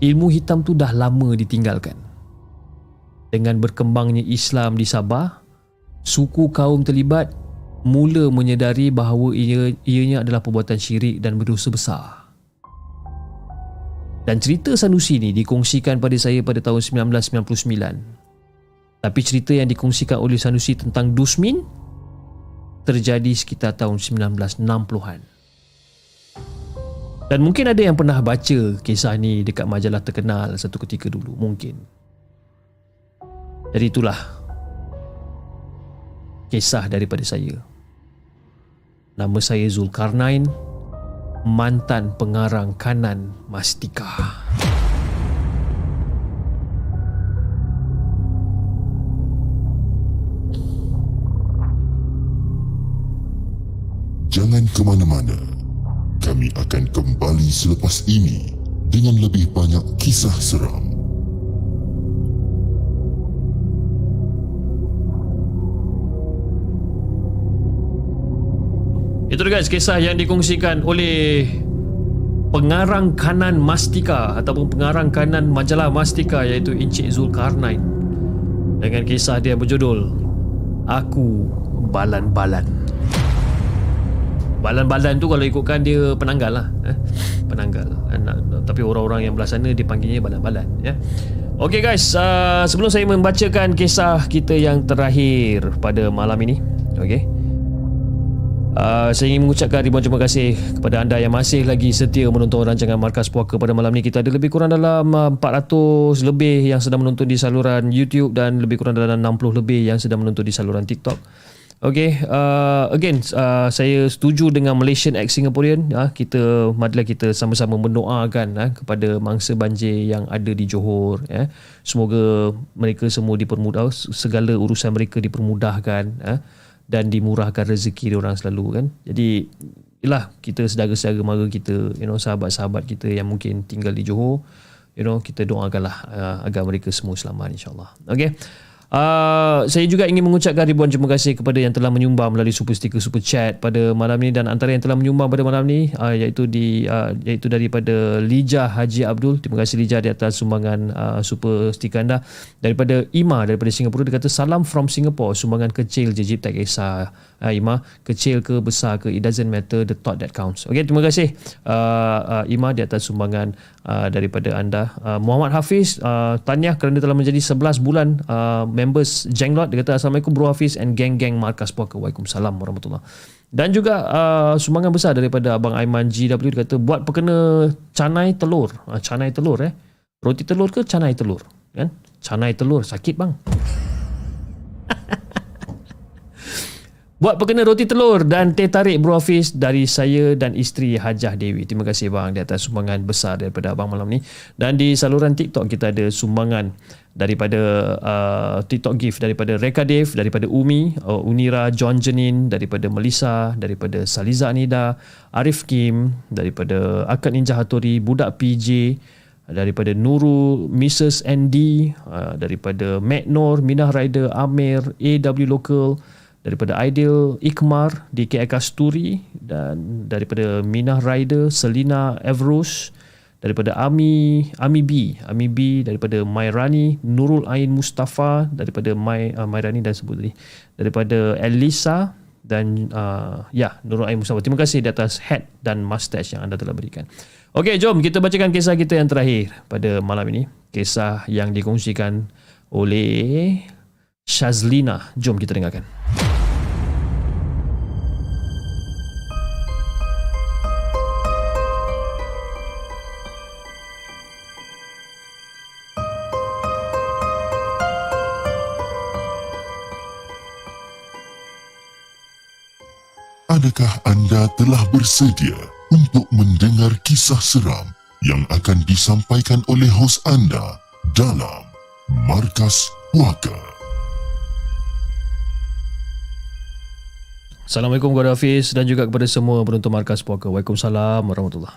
ilmu hitam tu dah lama ditinggalkan. Dengan berkembangnya Islam di Sabah, suku kaum terlibat mula menyedari bahawa ia, ianya adalah perbuatan syirik dan berdosa besar. Dan cerita Sanusi ini dikongsikan pada saya pada tahun 1999. Tapi cerita yang dikongsikan oleh Sanusi tentang Dusmin terjadi sekitar tahun 1960-an. Dan mungkin ada yang pernah baca kisah ni dekat majalah terkenal satu ketika dulu, mungkin. Jadi itulah kisah daripada saya. Nama saya Zulkarnain, mantan pengarang kanan Mastika. Jangan ke mana-mana. Kami akan kembali selepas ini dengan lebih banyak kisah seram. Itu guys kisah yang dikongsikan oleh pengarang kanan Mastika ataupun pengarang kanan majalah Mastika iaitu Encik Zulkarnain dengan kisah dia berjudul Aku Balan-Balan. Balan-balan tu kalau ikutkan dia penanggal lah eh? Penanggal Tapi orang-orang yang belah sana dipanggilnya balan-balan ya? Okay guys uh, Sebelum saya membacakan kisah kita yang terakhir pada malam ini Okay Uh, saya ingin mengucapkan ribuan terima kasih kepada anda yang masih lagi setia menonton rancangan Markas Puaka pada malam ni. Kita ada lebih kurang dalam 400 lebih yang sedang menonton di saluran YouTube dan lebih kurang dalam 60 lebih yang sedang menonton di saluran TikTok. Okay, uh, again uh, saya setuju dengan Malaysian X Singaporean. Uh, kita marilah kita sama-sama mendoakan uh, kepada mangsa banjir yang ada di Johor. Uh, semoga mereka semua dipermudah, segala urusan mereka dipermudahkan. Uh, dan dimurahkan rezeki orang selalu kan. Jadi ialah kita saudara-saudara mara kita, you know sahabat-sahabat kita yang mungkin tinggal di Johor, you know kita doakanlah uh, agar mereka semua selamat insya-Allah. Okey. Uh, saya juga ingin mengucapkan ribuan terima kasih kepada yang telah menyumbang melalui super sticker super chat pada malam ini dan antara yang telah menyumbang pada malam ini uh, iaitu di uh, iaitu daripada Lija Haji Abdul. Terima kasih Lija di atas sumbangan uh, super sticker anda. Daripada Ima daripada Singapura dia kata salam from Singapore. Sumbangan kecil je Jip tak kisah. Uh, Ima kecil ke besar ke it doesn't matter the thought that counts. Okay, terima kasih uh, uh, Ima di atas sumbangan uh, daripada anda. Uh, Muhammad Hafiz uh, tanya kerana telah menjadi 11 bulan uh, members Jenglot dia kata Assalamualaikum Bro Hafiz and geng-geng Markas Puaka. Waalaikumsalam warahmatullahi dan juga uh, sumbangan besar daripada Abang Aiman GW dia kata buat perkena canai telur. Uh, canai telur eh. Roti telur ke canai telur? Kan? Canai telur. Sakit bang [laughs] Buat perkena roti telur dan teh tarik Bro Hafiz dari saya dan isteri Hajah Dewi. Terima kasih bang di atas sumbangan besar daripada abang malam ni. Dan di saluran TikTok kita ada sumbangan daripada uh, TikTok gift daripada Reka Dev, daripada Umi, uh, Unira John Jenin, daripada Melissa, daripada Saliza Anida, Arif Kim, daripada Akad Ninja Hattori, Budak PJ, daripada Nurul, Mrs. ND, uh, daripada Matt Nur, Minah Rider, Amir, AW Local, daripada Ideal Ikmar di KL Kasturi dan daripada Minah Rider Selina Evros daripada Ami Ami B Ami B daripada Mairani Nurul Ain Mustafa daripada Mai uh, Mairani dan sebut tadi daripada Elisa dan uh, ya Nurul Ain Mustafa. Terima kasih di atas hat dan mustache yang anda telah berikan. Okey jom kita bacakan kisah kita yang terakhir pada malam ini. Kisah yang dikongsikan oleh Shazlina. Jom kita dengarkan Adakah anda telah bersedia untuk mendengar kisah seram yang akan disampaikan oleh hos anda dalam Markas Puaka? Assalamualaikum kepada Hafiz dan juga kepada semua penonton Markas Puaka. Waalaikumsalam warahmatullahi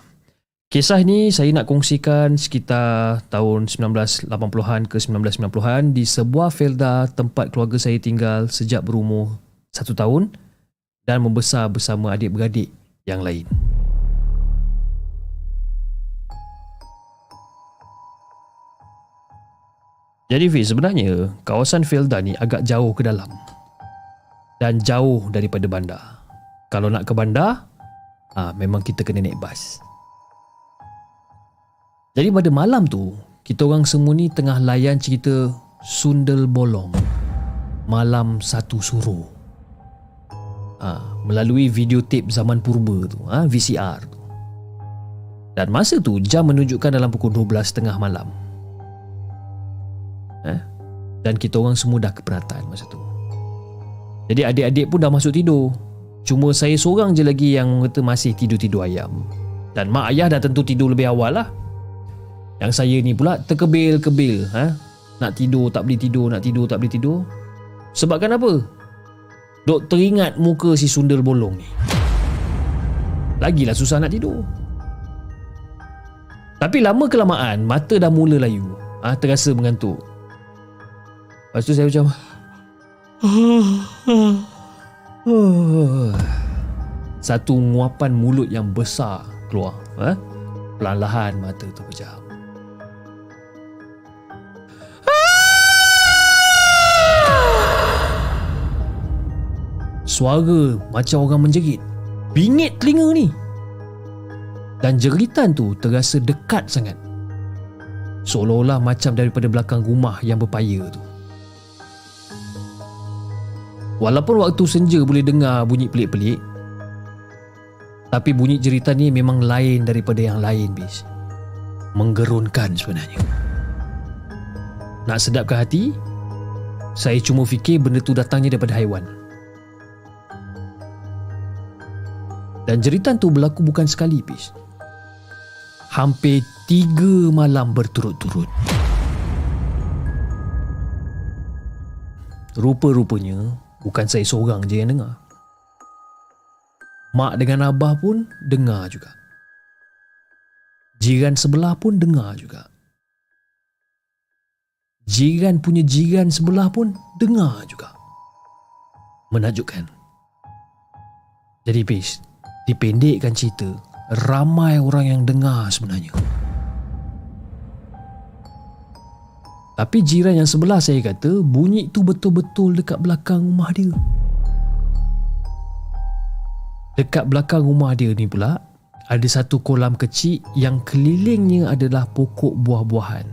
Kisah ni saya nak kongsikan sekitar tahun 1980-an ke 1990-an di sebuah felda tempat keluarga saya tinggal sejak berumur satu tahun dan membesar bersama adik-beradik yang lain. Jadi Fiz, sebenarnya kawasan Felda ni agak jauh ke dalam dan jauh daripada bandar. Kalau nak ke bandar, ah memang kita kena naik bas. Jadi pada malam tu, kita orang semua ni tengah layan cerita Sundel Bolong. Malam satu suruh ha, melalui video tape zaman purba tu, ha, VCR tu. Dan masa tu jam menunjukkan dalam pukul 12.30 malam. Ha? Dan kita orang semua dah keberatan masa tu. Jadi adik-adik pun dah masuk tidur. Cuma saya seorang je lagi yang kata masih tidur-tidur ayam. Dan mak ayah dah tentu tidur lebih awal lah. Yang saya ni pula terkebil-kebil. Ha? Nak tidur tak boleh tidur, nak tidur tak boleh tidur. Sebabkan apa? Dok teringat muka si sundel bolong ni. Lagilah susah nak tidur. Tapi lama kelamaan mata dah mula layu. Ah ha, terasa mengantuk. Lepas tu saya macam [sighs] [sighs] satu nguapan mulut yang besar keluar. Ha? Perlahan-lahan mata tu Suara macam orang menjerit. Bingit telinga ni. Dan jeritan tu terasa dekat sangat. Seolah-olah macam daripada belakang rumah yang berpaya tu. Walaupun waktu senja boleh dengar bunyi pelik-pelik, tapi bunyi jeritan ni memang lain daripada yang lain, bis. Menggerunkan sebenarnya. Nak sedapkan hati, saya cuma fikir benda tu datangnya daripada haiwan. Dan jeritan tu berlaku bukan sekali, bis hampir tiga malam berturut-turut. Rupa-rupanya bukan saya seorang je yang dengar. Mak dengan abah pun dengar juga. Jiran sebelah pun dengar juga. Jiran punya jiran sebelah pun dengar juga. Menakjubkan. Jadi, Pis, dipendekkan cerita, ramai orang yang dengar sebenarnya. Tapi jiran yang sebelah saya kata bunyi tu betul-betul dekat belakang rumah dia. Dekat belakang rumah dia ni pula ada satu kolam kecil yang kelilingnya adalah pokok buah-buahan.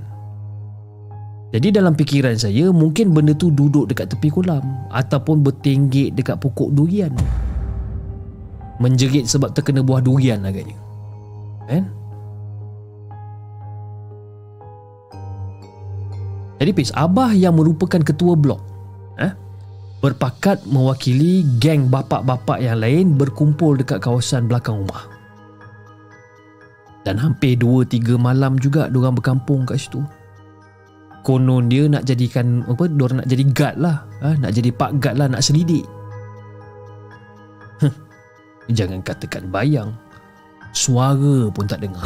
Jadi dalam fikiran saya mungkin benda tu duduk dekat tepi kolam ataupun bertenggek dekat pokok durian menjerit sebab terkena buah durian agaknya. Kan? Jadi Pis, Abah yang merupakan ketua blok eh, berpakat mewakili geng bapak-bapak yang lain berkumpul dekat kawasan belakang rumah. Dan hampir 2-3 malam juga diorang berkampung kat situ. Konon dia nak jadikan apa? Diorang nak jadi guard lah. Ha? Nak jadi pak guard lah, nak selidik. Jangan katakan bayang. Suara pun tak dengar.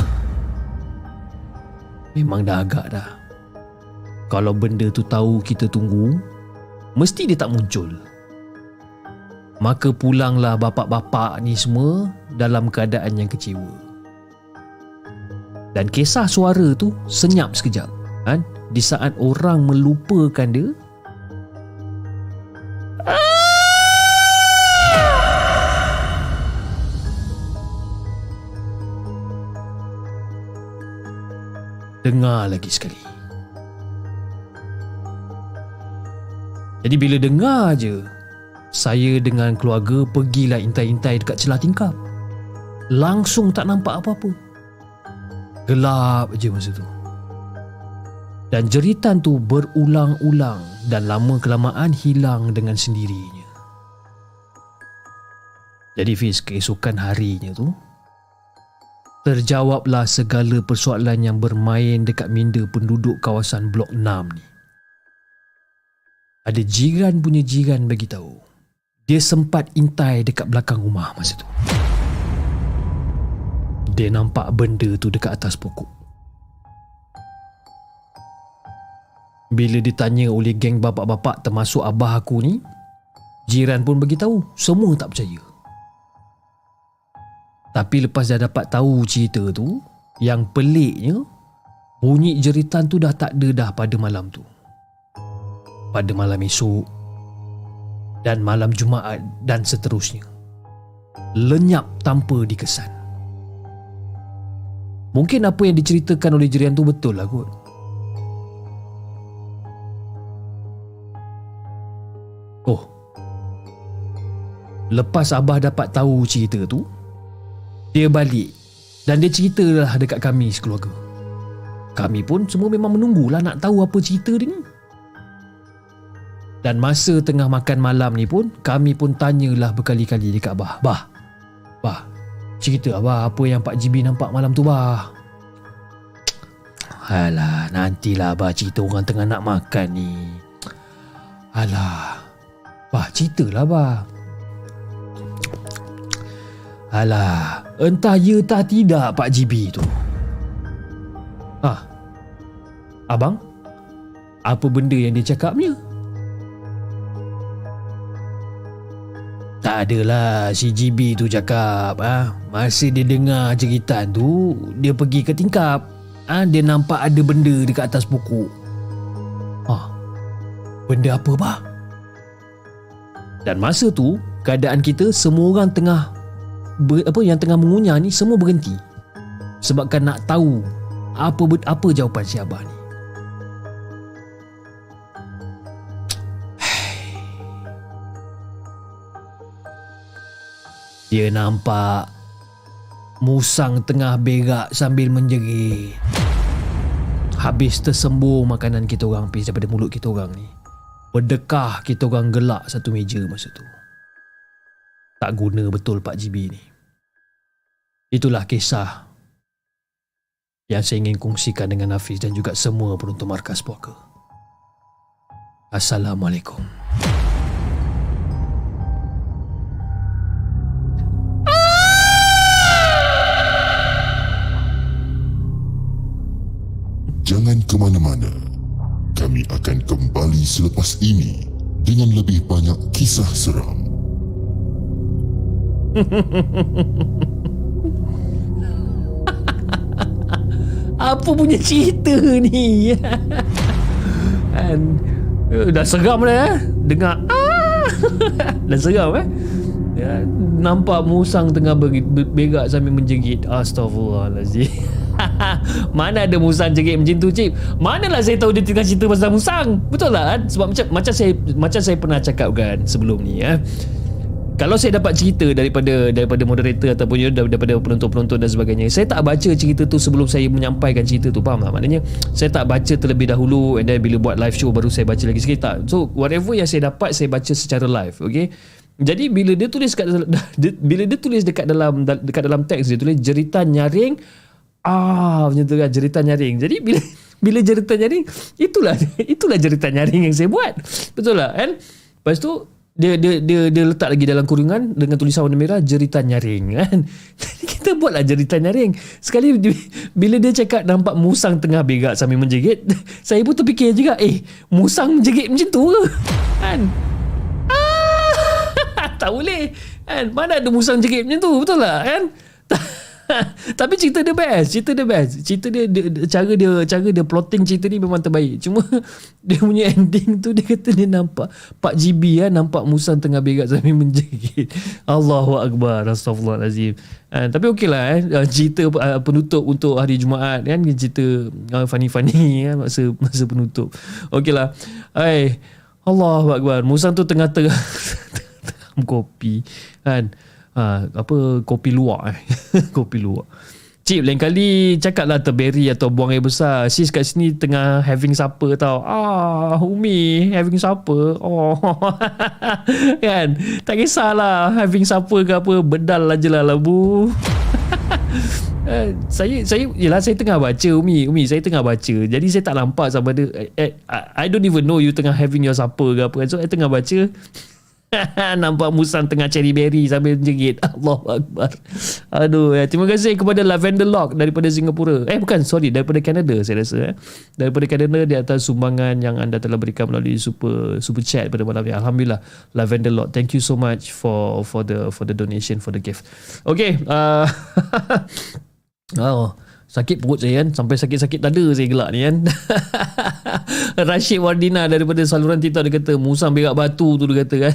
Memang dah agak dah. Kalau benda tu tahu kita tunggu Mesti dia tak muncul. Maka pulanglah bapak-bapak ni semua Dalam keadaan yang kecewa. Dan kisah suara tu Senyap sekejap kan? Di saat orang melupakan dia Dengar lagi sekali. Jadi bila dengar je Saya dengan keluarga Pergilah intai-intai dekat celah tingkap. Langsung tak nampak apa-apa. Gelap je masa tu. Dan jeritan tu berulang-ulang Dan lama kelamaan hilang dengan sendirinya. Jadi Fiz keesokan harinya tu Terjawablah segala persoalan yang bermain dekat minda penduduk kawasan Blok 6 ni. Ada jiran punya jiran bagi tahu. Dia sempat intai dekat belakang rumah masa tu. Dia nampak benda tu dekat atas pokok. Bila ditanya oleh geng bapak-bapak termasuk abah aku ni, jiran pun bagi tahu, semua tak percaya. Tapi lepas dah dapat tahu cerita tu Yang peliknya Bunyi jeritan tu dah tak ada dah pada malam tu. Pada malam esok Dan malam Jumaat dan seterusnya. Lenyap tanpa dikesan. Mungkin apa yang diceritakan oleh jerian tu betul lah kot. Oh. Lepas Abah dapat tahu cerita tu dia balik dan dia ceritalah dekat kami sekeluarga. Kami pun semua memang menunggulah nak tahu apa cerita dia ni. Dan masa tengah makan malam ni pun kami pun tanyalah berkali-kali dekat Bah. Bah. Bah. Cerita Abah apa yang Pak GB nampak malam tu Bah. Alah, nantilah Abah cerita orang tengah nak makan ni. Alah. Bah, ceritalah Bah. Alah, entah ya tak tidak Pak GB tu. Ah. Abang? Apa benda yang dia cakapnya? Tak adalah si GB tu cakap ah masa dia dengar cerita tu dia pergi ke tingkap ah dia nampak ada benda dekat atas pokok. Ah. Benda apa bah? Dan masa tu keadaan kita semua orang tengah ber, apa yang tengah mengunyah ni semua berhenti. Sebabkan nak tahu apa apa jawapan si abah ni. [sighs] Dia nampak musang tengah berak sambil menjerit. Habis tersembur makanan kita orang habis daripada mulut kita orang ni. Berdekah kita orang gelak satu meja masa tu. Tak guna betul Pak GB ni. Itulah kisah yang saya ingin kongsikan dengan Hafiz dan juga semua penonton Markas Puaka. Assalamualaikum. Jangan ke mana-mana. Kami akan kembali selepas ini dengan lebih banyak kisah seram. [laughs] Apa punya cerita ni? [laughs] And, eh, dah seram dah eh. Dengar ah. [laughs] dah seram eh. Ya, nampak musang tengah ber- ber- berak sambil menjerit. Astaghfirullahalazim. Mana ada musang jerit macam tu cip Manalah saya tahu dia tengah cerita pasal musang Betul tak kan Sebab macam macam saya macam saya pernah cakap kan sebelum ni ya. Kalau saya dapat cerita daripada daripada moderator ataupun daripada penonton-penonton dan sebagainya Saya tak baca cerita tu sebelum saya menyampaikan cerita tu Faham tak? Maknanya saya tak baca terlebih dahulu And then bila buat live show baru saya baca lagi sikit tak. So whatever yang saya dapat saya baca secara live Okay? Jadi bila dia tulis kat [laughs] bila dia tulis dekat dalam dekat dalam teks dia tulis jeritan nyaring ah macam tu kan jeritan nyaring. Jadi bila bila jeritan nyaring itulah [laughs] itulah jeritan nyaring yang saya buat. Betul tak? Kan lepas tu dia dia dia dia letak lagi dalam kurungan dengan tulisan warna merah jeritan nyaring kan? [laughs] Jadi kita buatlah jeritan nyaring. Sekali bila dia cakap nampak musang tengah berak sambil menjerit [laughs] saya pun terfikir juga eh musang menjerit macam tu ke? Kan? Ah, [laughs] tak boleh kan? Mana ada musang jerit macam tu? Betul tak? Kan [laughs] Tapi cerita dia best Cerita dia best. Cerita dia, dia, Cara dia Cara dia plotting cerita ni Memang terbaik. Cuma [laughs] Dia punya ending tu Dia kata dia nampak Pak GB ya, Nampak musang tengah berak Sambil [laughs] menjerit Allahu Akbar Astaghfirullahaladzim uh, Tapi okey lah eh. Uh, cerita uh, penutup Untuk hari Jumaat kan. Cerita uh, funny-funny kan Masa, masa penutup. Okey lah. Hai Allahu Akbar. Musang tu tengah-tengah Tengah kopi Kan ha, apa kopi luwak eh. [laughs] kopi luwak. Cip lain kali cakap lah terberi atau buang air besar. Sis kat sini tengah having supper tau. Ah Umi having supper? Oh [laughs] Kan? Tak kisahlah having supper ke apa Bedal aja lah labu. Uh, [laughs] saya saya yalah saya tengah baca Umi. Umi saya tengah baca. Jadi saya tak nampak sama ada eh, eh, I don't even know you tengah having your supper ke apa kan. So saya tengah baca [laughs] Nampak musang tengah cherry berry sambil jerit. [laughs] Allah Akbar. Aduh, ya. terima kasih kepada Lavender Lock daripada Singapura. Eh bukan, sorry, daripada Canada saya rasa. Eh. Daripada Canada di atas sumbangan yang anda telah berikan melalui super super chat pada malam ini. Alhamdulillah, Lavender Lock. Thank you so much for for the for the donation for the gift. Okay. Uh, [laughs] oh. Sakit perut saya kan Sampai sakit-sakit dada saya gelak ni kan Rashid Wardina daripada saluran Tita dia kata Musang berak batu tu dia kata kan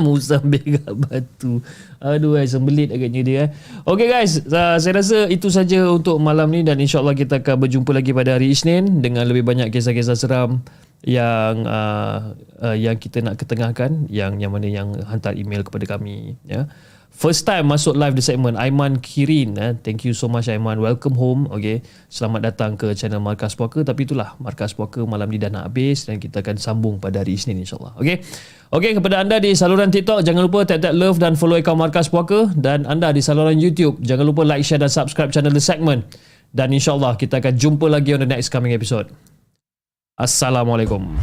[laughs] Musang berak batu Aduh ay, sembelit agaknya dia eh. Okay guys uh, Saya rasa itu saja untuk malam ni Dan insyaAllah kita akan berjumpa lagi pada hari Isnin Dengan lebih banyak kisah-kisah seram yang uh, uh, yang kita nak ketengahkan yang yang mana yang hantar email kepada kami ya. First time masuk live di segmen Aiman Kirin eh. Thank you so much Aiman. Welcome home okay. Selamat datang ke channel Markas Puaka. Tapi itulah Markas Puaka malam ni dah nak habis Dan kita akan sambung pada hari Isnin insyaAllah Okay. Okay kepada anda di saluran TikTok Jangan lupa tap-tap love dan follow akaun Markas Puaka. Dan anda di saluran YouTube Jangan lupa like, share dan subscribe channel The Segment. Dan insyaAllah kita akan jumpa lagi on the next coming episode. Assalamualaikum